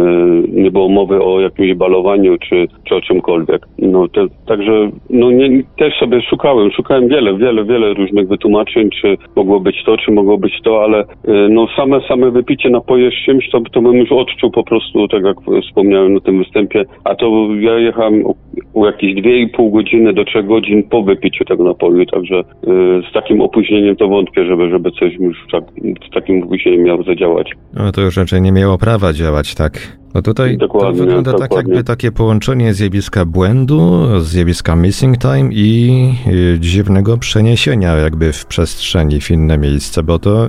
nie było mowy o jakimś balowaniu, czy, czy o czymkolwiek. No, to, także, no nie, też sobie szukałem, szukałem wiele, wiele, wiele różnych wytłumaczeń, czy mogło być to, czy mogło być to, ale y, no same, same wypicie napoje z czymś, to, to bym już odczuł po prostu, tak jak wspomniałem na tym występie, a to ja jechałem o, jakieś dwie i pół godziny do trzech godzin po wypiciu tego napoju, także y, z takim opóźnieniem to wątpię, żeby, żeby coś już tak, z takim opóźnieniem miało zadziałać. No to już raczej nie miało prawa działać, tak. No tutaj Dokładnie, to wygląda tak dokładnie. jakby takie połączenie zjawiska błędu, zjawiska missing time i y, dziwnego przeniesienia jakby w przestrzeni w inne miejsce, bo to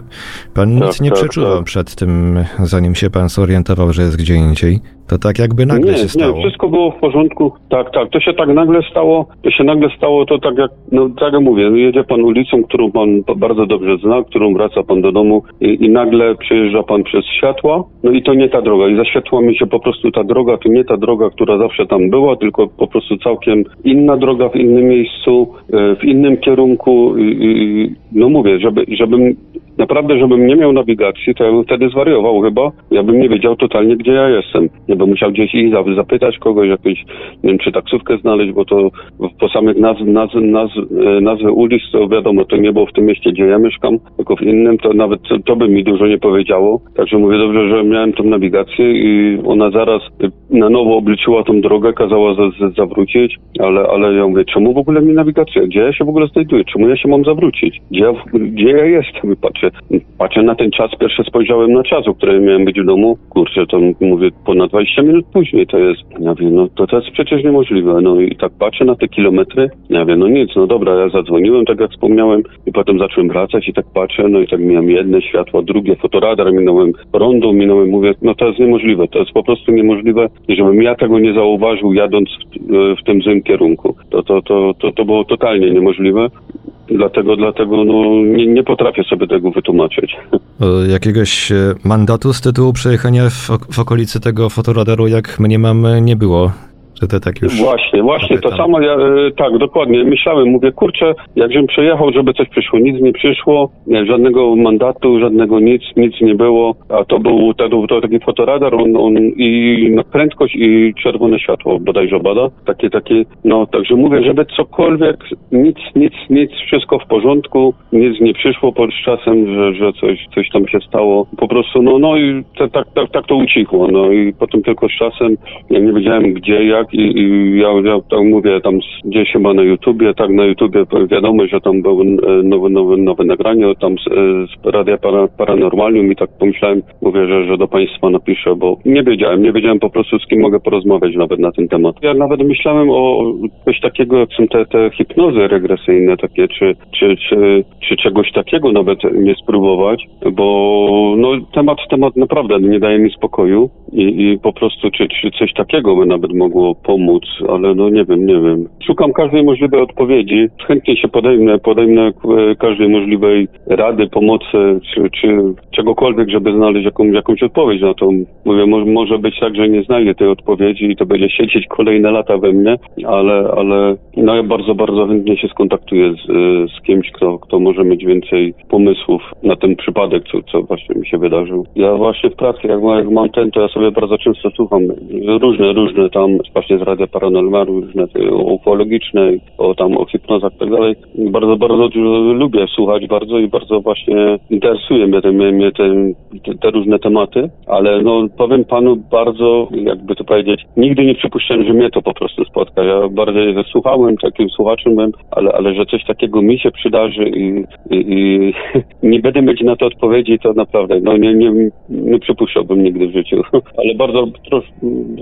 pan Tak, nic nie tak, przeczuwał tak. przed tym, zanim się pan zorientował, że jest gdzie indziej. To tak jakby nagle nie, się stało. Nie, wszystko było w porządku. Tak, tak. To się tak nagle stało. To się nagle stało, to tak jak, no tak jak mówię, jedzie pan ulicą, którą pan bardzo dobrze zna, którą wraca pan do domu i, i nagle przejeżdża pan przez światła, no i to nie ta droga. I za światłami się po prostu ta droga, to nie ta droga, która zawsze tam była, tylko po prostu całkiem inna droga w innym miejscu, e, w innym kierunku. No mówię, żeby, żebym Naprawdę, żebym nie miał nawigacji, to ja bym wtedy zwariował chyba. Ja bym nie wiedział totalnie, gdzie ja jestem. Ja bym musiał gdzieś iść, zapytać kogoś, jakąś, nie wiem, czy taksówkę znaleźć, bo to po samych nazw, nazw, nazw, e, nazwy ulic, to wiadomo, to nie było w tym mieście, gdzie ja mieszkam, tylko w innym, to nawet to, by mi dużo nie powiedziało. Także mówię dobrze, że miałem tą nawigację i ona zaraz, e, na nowo obliczyła tą drogę, kazała za, za, zawrócić, ale, ale ja mówię, czemu w ogóle mi nawigacja? Gdzie ja się w ogóle znajduję? Czemu ja się mam zawrócić? Gdzie ja, gdzie ja jestem? I patrzę, patrzę na ten czas, pierwsze spojrzałem na czas, o którym miałem być w domu. Kurczę, to mówię, ponad 20 minut później to jest. Ja wiem, no to, to jest przecież niemożliwe. No i tak patrzę na te kilometry, ja wiem, no nic, no dobra, ja zadzwoniłem, tak jak wspomniałem, i potem zacząłem wracać i tak patrzę, no i tak miałem jedne światło, drugie, fotoradar, minąłem rondo, minąłem, mówię, no to jest niemożliwe, to jest po prostu niemożliwe, żebym ja tego nie zauważył jadąc w, w tym złym kierunku. To, to, to, to, to było totalnie niemożliwe. Dlatego, dlatego no, nie, nie potrafię sobie tego wytłumaczyć. Jakiegoś e, mandatu z tytułu przejechania w, w okolicy tego fotoradaru, jak mnie mamy, nie było. Czy to tak już... Właśnie, właśnie, to samo, ja, e, tak, dokładnie. Myślałem, mówię, kurczę, jakżem przejechał, żeby coś przyszło. Nic nie przyszło, nie, żadnego mandatu, żadnego nic, nic nie było. A to był, to to taki fotoradar on, on, i no, prędkość i czerwone światło bodajże bada. Takie, takie, no, także mówię, żeby cokolwiek, nic, nic, nic, wszystko w porządku, nic nie przyszło pod czasem, że, że coś, coś tam się stało. Po prostu, no, no i tak, tak, tak, tak to ucichło, no i potem tylko z czasem, ja nie wiedziałem gdzie, jak, tak i, i ja, ja mówię tam gdzieś chyba na YouTubie, tak na YouTubie wiadomo, że tam było e, nowe, nowe, nowe nagranie tam z, e, z Radia para, Paranormalium i tak pomyślałem, mówię, że, że do Państwa napiszę, bo nie wiedziałem, nie wiedziałem po prostu z kim mogę porozmawiać nawet na ten temat. Ja nawet myślałem o coś takiego, jak są te, te hipnozy regresyjne takie, czy, czy, czy, czy czegoś takiego nawet nie spróbować, bo no temat, temat naprawdę nie daje mi spokoju i, i po prostu czy, czy coś takiego by nawet mogło pomóc, ale no nie wiem, nie wiem. Szukam każdej możliwej odpowiedzi. Chętnie się podejmę, podejmę e, każdej możliwej rady, pomocy, czy, czy czegokolwiek, żeby znaleźć jakąś, jakąś odpowiedź na to. Mówię, może, być tak, że nie znajdę tej odpowiedzi i to będzie siedzieć kolejne lata we mnie, ale, ale no ja bardzo, bardzo chętnie się skontaktuję z, e, z kimś, kto, kto może mieć więcej pomysłów na ten przypadek, co, co właśnie mi się wydarzył. Ja właśnie w pracy, jak, jak mam ten, to ja sobie bardzo często słucham różne, różne tam właśnie z Radia Paranormalu, różne ufologiczne, o tam o hipnozach i tak dalej. Bardzo, bardzo lubię słuchać bardzo i bardzo właśnie interesuje mnie te, mnie te, te, te różne tematy, ale no powiem panu bardzo, jakby to powiedzieć, nigdy nie przypuszczałem, że mnie to po prostu spotka. Ja bardziej słuchałem, takim słuchaczem byłem, ale, ale że coś takiego mi się przydarzy i, i, i nie będę mieć na to odpowiedzi, to naprawdę, no nie, nie, nie przypuszczałbym nigdy w życiu. Ale bardzo trosz,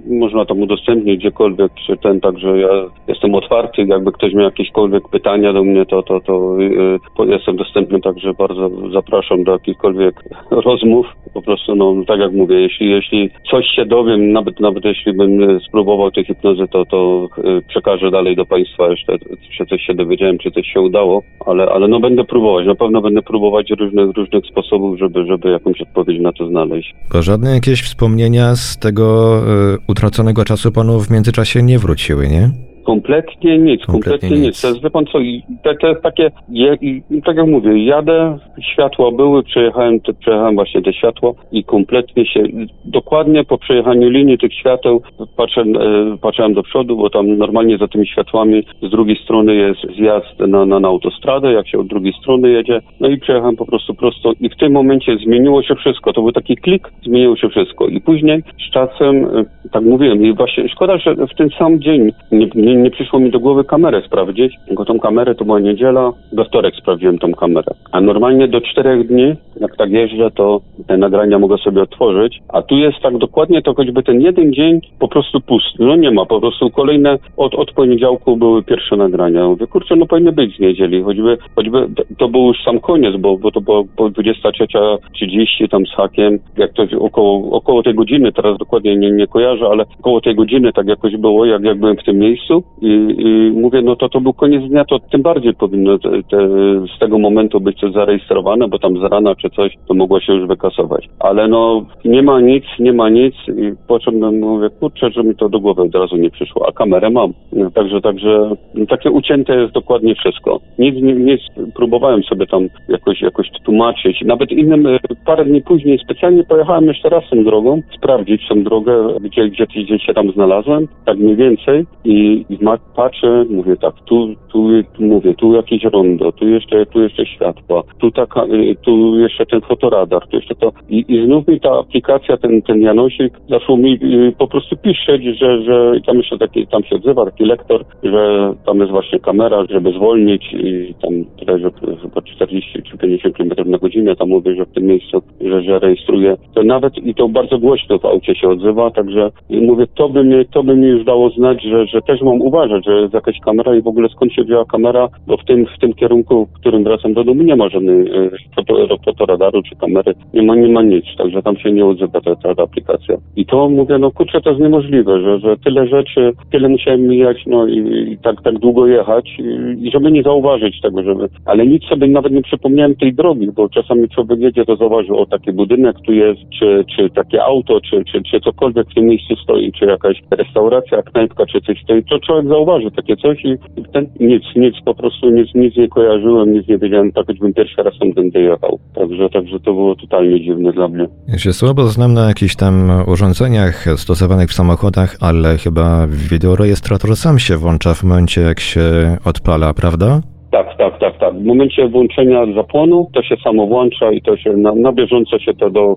można tam udostępnić gdziekolwiek, czy ten, także ja jestem otwarty, jakby ktoś miał jakiekolwiek pytania do mnie, to, to, to yy, jestem dostępny, także bardzo zapraszam do jakichkolwiek rozmów. Po prostu, no, tak jak mówię, jeśli, jeśli coś się dowiem, nawet, nawet jeśli bym spróbował tej hipnozy, to, to yy, przekażę dalej do Państwa jeszcze, czy coś się dowiedziałem, czy coś się udało, ale, ale no będę próbować, na pewno będę próbować różnych, różnych sposobów, żeby, żeby jakąś odpowiedź na to znaleźć. To żadne jakieś wspomnienia z tego y, utraconego czasu panu w międzyczasie nie wróciły, nie? Kompletnie nic, kompletnie, kompletnie nic. To jest, wie pan co, to, to jest takie, je, tak jak mówię, jadę, światła były, przejechałem, przejechałem właśnie te światła i kompletnie się, dokładnie po przejechaniu linii tych świateł patrzę, e, patrzyłem do przodu, bo tam normalnie za tymi światłami z drugiej strony jest zjazd na, na, na autostradę, jak się od drugiej strony jedzie, no i przejechałem po prostu prosto i w tym momencie zmieniło się wszystko, to był taki klik, zmieniło się wszystko. I później z czasem, e, tak mówiłem, i właśnie szkoda, że w ten sam dzień nie, nie nie przyszło mi do głowy kamerę sprawdzić, bo tą kamerę to była niedziela, we wtorek sprawdziłem tą kamerę. A normalnie do czterech dni, jak tak jeżdżę, to te nagrania mogę sobie otworzyć. A tu jest tak dokładnie, to choćby ten jeden dzień po prostu pusty. No nie ma, po prostu kolejne, od, od poniedziałku były pierwsze nagrania. Mówię, kurczę, no powinny być z niedzieli, choćby, choćby to był już sam koniec, bo, bo to było po 23.30 tam z hakiem, jak to około, około tej godziny, teraz dokładnie nie, nie kojarzę, ale około tej godziny tak jakoś było, jak, jak byłem w tym miejscu i, i mówię, no to to był koniec dnia, to tym bardziej powinno te, te, z tego momentu być coś zarejestrowane, bo tam z rana czy coś, to mogło się już wykasować. Ale no nie ma nic, nie ma nic i po czym mówię, kurczę, że mi to do głowy od razu nie przyszło, a kamerę mam. Także, także no, takie ucięte jest dokładnie wszystko. Nic, nic próbowałem sobie tam jakoś, jakoś tłumaczyć. Nawet innym, e, parę dni później specjalnie pojechałem jeszcze raz tą drogą, sprawdzić tą drogę, gdzie, gdzie, gdzie się tam znalazłem, tak mniej więcej i patrzę, mówię tak, tu, tu, tu mówię, tu jakieś rondo, tu jeszcze, tu jeszcze światła, tu taka, y, tu jeszcze ten fotoradar, to jeszcze to. I, i znów mi ta aplikacja, ten, ten Janosik zaczął mi y, po prostu pisać, że, że tam jeszcze taki, tam się odzywa taki lektor, że tam jest właśnie kamera, żeby zwolnić i tam że chyba 40 czy 50 km na godzinę, tam mówię, że w tym miejscu, że, że rejestruje, to nawet i to bardzo głośno w aucie się odzywa, także mówię, to by mi, to by mi już dało znać, że, że też mam uważać, że jest jakaś kamera i w ogóle skąd się wzięła kamera, bo w tym, w tym kierunku, w którym wracam do domu nie ma żadnej e, foto, fotoradaru czy kamery, nie ma, nie ma nic, także tam się nie odzywa ta, ta, ta aplikacja. I to mówię, no kurczę, to jest niemożliwe, że, że tyle rzeczy, tyle musiałem mijać, no i, i tak, tak długo jechać i, i żeby nie zauważyć tego, żeby, ale nic sobie nawet nie przypomniałem tej drogi, bo czasami człowiek jedzie, to zauważył, o taki budynek tu jest, czy, czy takie auto, czy, czy, czy cokolwiek w tym miejscu stoi, czy jakaś restauracja, knajpka, czy coś, to, to człowiek zauważy takie coś i ten, nic, nic, po prostu nic, nic nie kojarzyłem, nic nie wiedziałem, tak choćbym pierwszy raz tam tędy jechał. Także, także to było totalnie dziwne dla mnie. Ja się słabo znam na jakichś tam urządzeniach stosowanych w samochodach, ale chyba wideorejestrator sam się włącza w momencie, jak się odpala, prawda? Tak, tak, tak, tak. W momencie włączenia zapłonu to się samo włącza i to się na, na bieżąco się to do,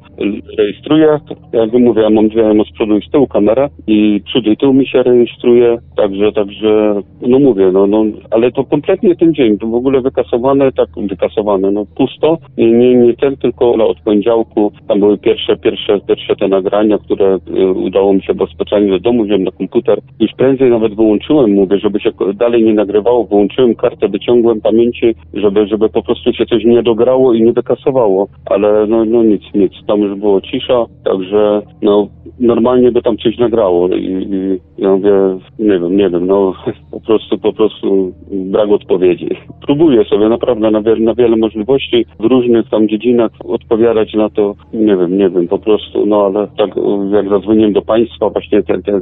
rejestruje. Jak mówię, ja mam dwie z przodu i z tyłu kamerę i przód i tył mi się rejestruje, także, także, no mówię, no, no, ale to kompletnie ten dzień, to w ogóle wykasowane, tak, wykasowane, no pusto, nie, nie, nie ten, tylko od poniedziałku, tam były pierwsze, pierwsze, pierwsze te nagrania, które y, udało mi się, specjalnie do domu wziąłem na komputer, już prędzej nawet wyłączyłem, mówię, żeby się dalej nie nagrywało, wyłączyłem kartę, wyciągłem pamięci, żeby, żeby po prostu się coś nie dograło i nie wykasowało, ale no, no nic, nic, tam już było cisza, także no normalnie by tam coś nagrało. I, i ja mówię, nie wiem, nie wiem, no po prostu, po prostu brak odpowiedzi. Próbuję sobie naprawdę na wiele, na wiele możliwości w różnych tam dziedzinach odpowiadać na to, nie wiem, nie wiem, po prostu, no ale tak jak zadzwoniłem do Państwa, właśnie te, te,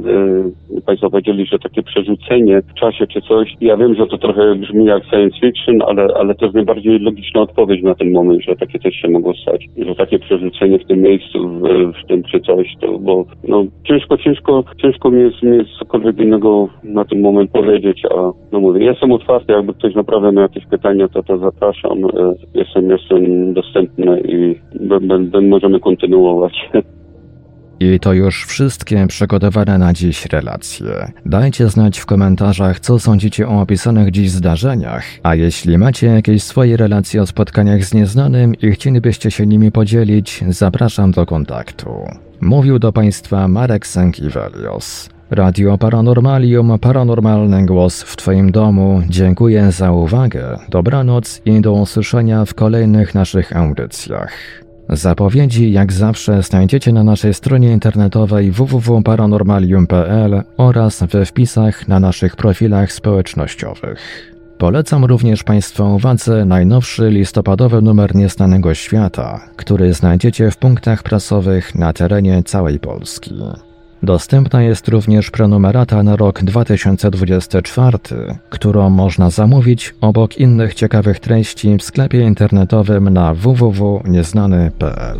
Państwo powiedzieli, że takie przerzucenie w czasie czy coś, ja wiem, że to trochę brzmi jak science fiction, ale, ale to jest najbardziej logiczna odpowiedź na ten moment, że takie coś się mogło stać, że takie przerzucenie w tym miejscu, w, w tym czy coś, to, bo no ciężko, ciężko, ciężko mi jest, mi jest cokolwiek innego na ten moment powiedzieć, a no mówię, jestem otwarty, jakby ktoś naprawdę miał jakieś pytania, to to zapraszam, e, jestem, jestem dostępny i możemy kontynuować. I to już wszystkie przygotowane na dziś relacje. Dajcie znać w komentarzach, co sądzicie o opisanych dziś zdarzeniach, a jeśli macie jakieś swoje relacje o spotkaniach z nieznanym i chcielibyście się nimi podzielić, zapraszam do kontaktu. Mówił do Państwa Marek Sankiewelios. Radio Paranormalium, paranormalny głos w Twoim domu. Dziękuję za uwagę, dobranoc i do usłyszenia w kolejnych naszych audycjach. Zapowiedzi jak zawsze znajdziecie na naszej stronie internetowej www.paranormalium.pl oraz we wpisach na naszych profilach społecznościowych. Polecam również Państwu uwadze najnowszy listopadowy numer Nieznanego Świata, który znajdziecie w punktach prasowych na terenie całej Polski. Dostępna jest również prenumerata na rok 2024, którą można zamówić obok innych ciekawych treści w sklepie internetowym na www.nieznany.pl.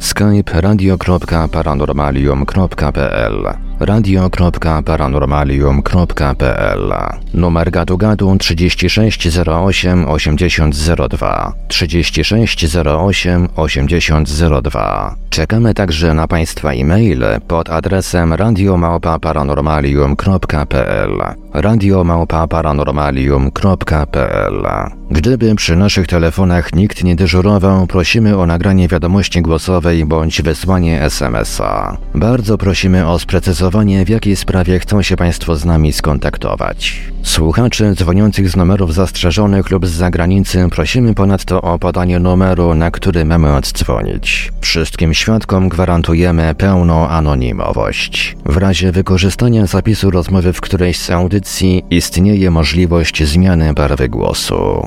skype radio.paranormalium.pl radio.paranormalium.pl Numer gadu gadu 3608 8002 3608 8002 Czekamy także na Państwa e-maile pod adresem radiomałpa-paranormalium.pl radiomałpa-paranormalium.pl Gdyby przy naszych telefonach nikt nie dyżurował, prosimy o nagranie wiadomości głosowej bądź wysłanie SMS-a. Bardzo prosimy o sprecyzowanie, w jakiej sprawie chcą się Państwo z nami skontaktować. Słuchaczy dzwoniących z numerów zastrzeżonych lub z zagranicy prosimy ponadto o podanie numeru, na który mamy oddzwonić. Wszystkim świadkom gwarantujemy pełną anonimowość. W razie wykorzystania zapisu rozmowy w którejś z audycji istnieje możliwość zmiany barwy głosu.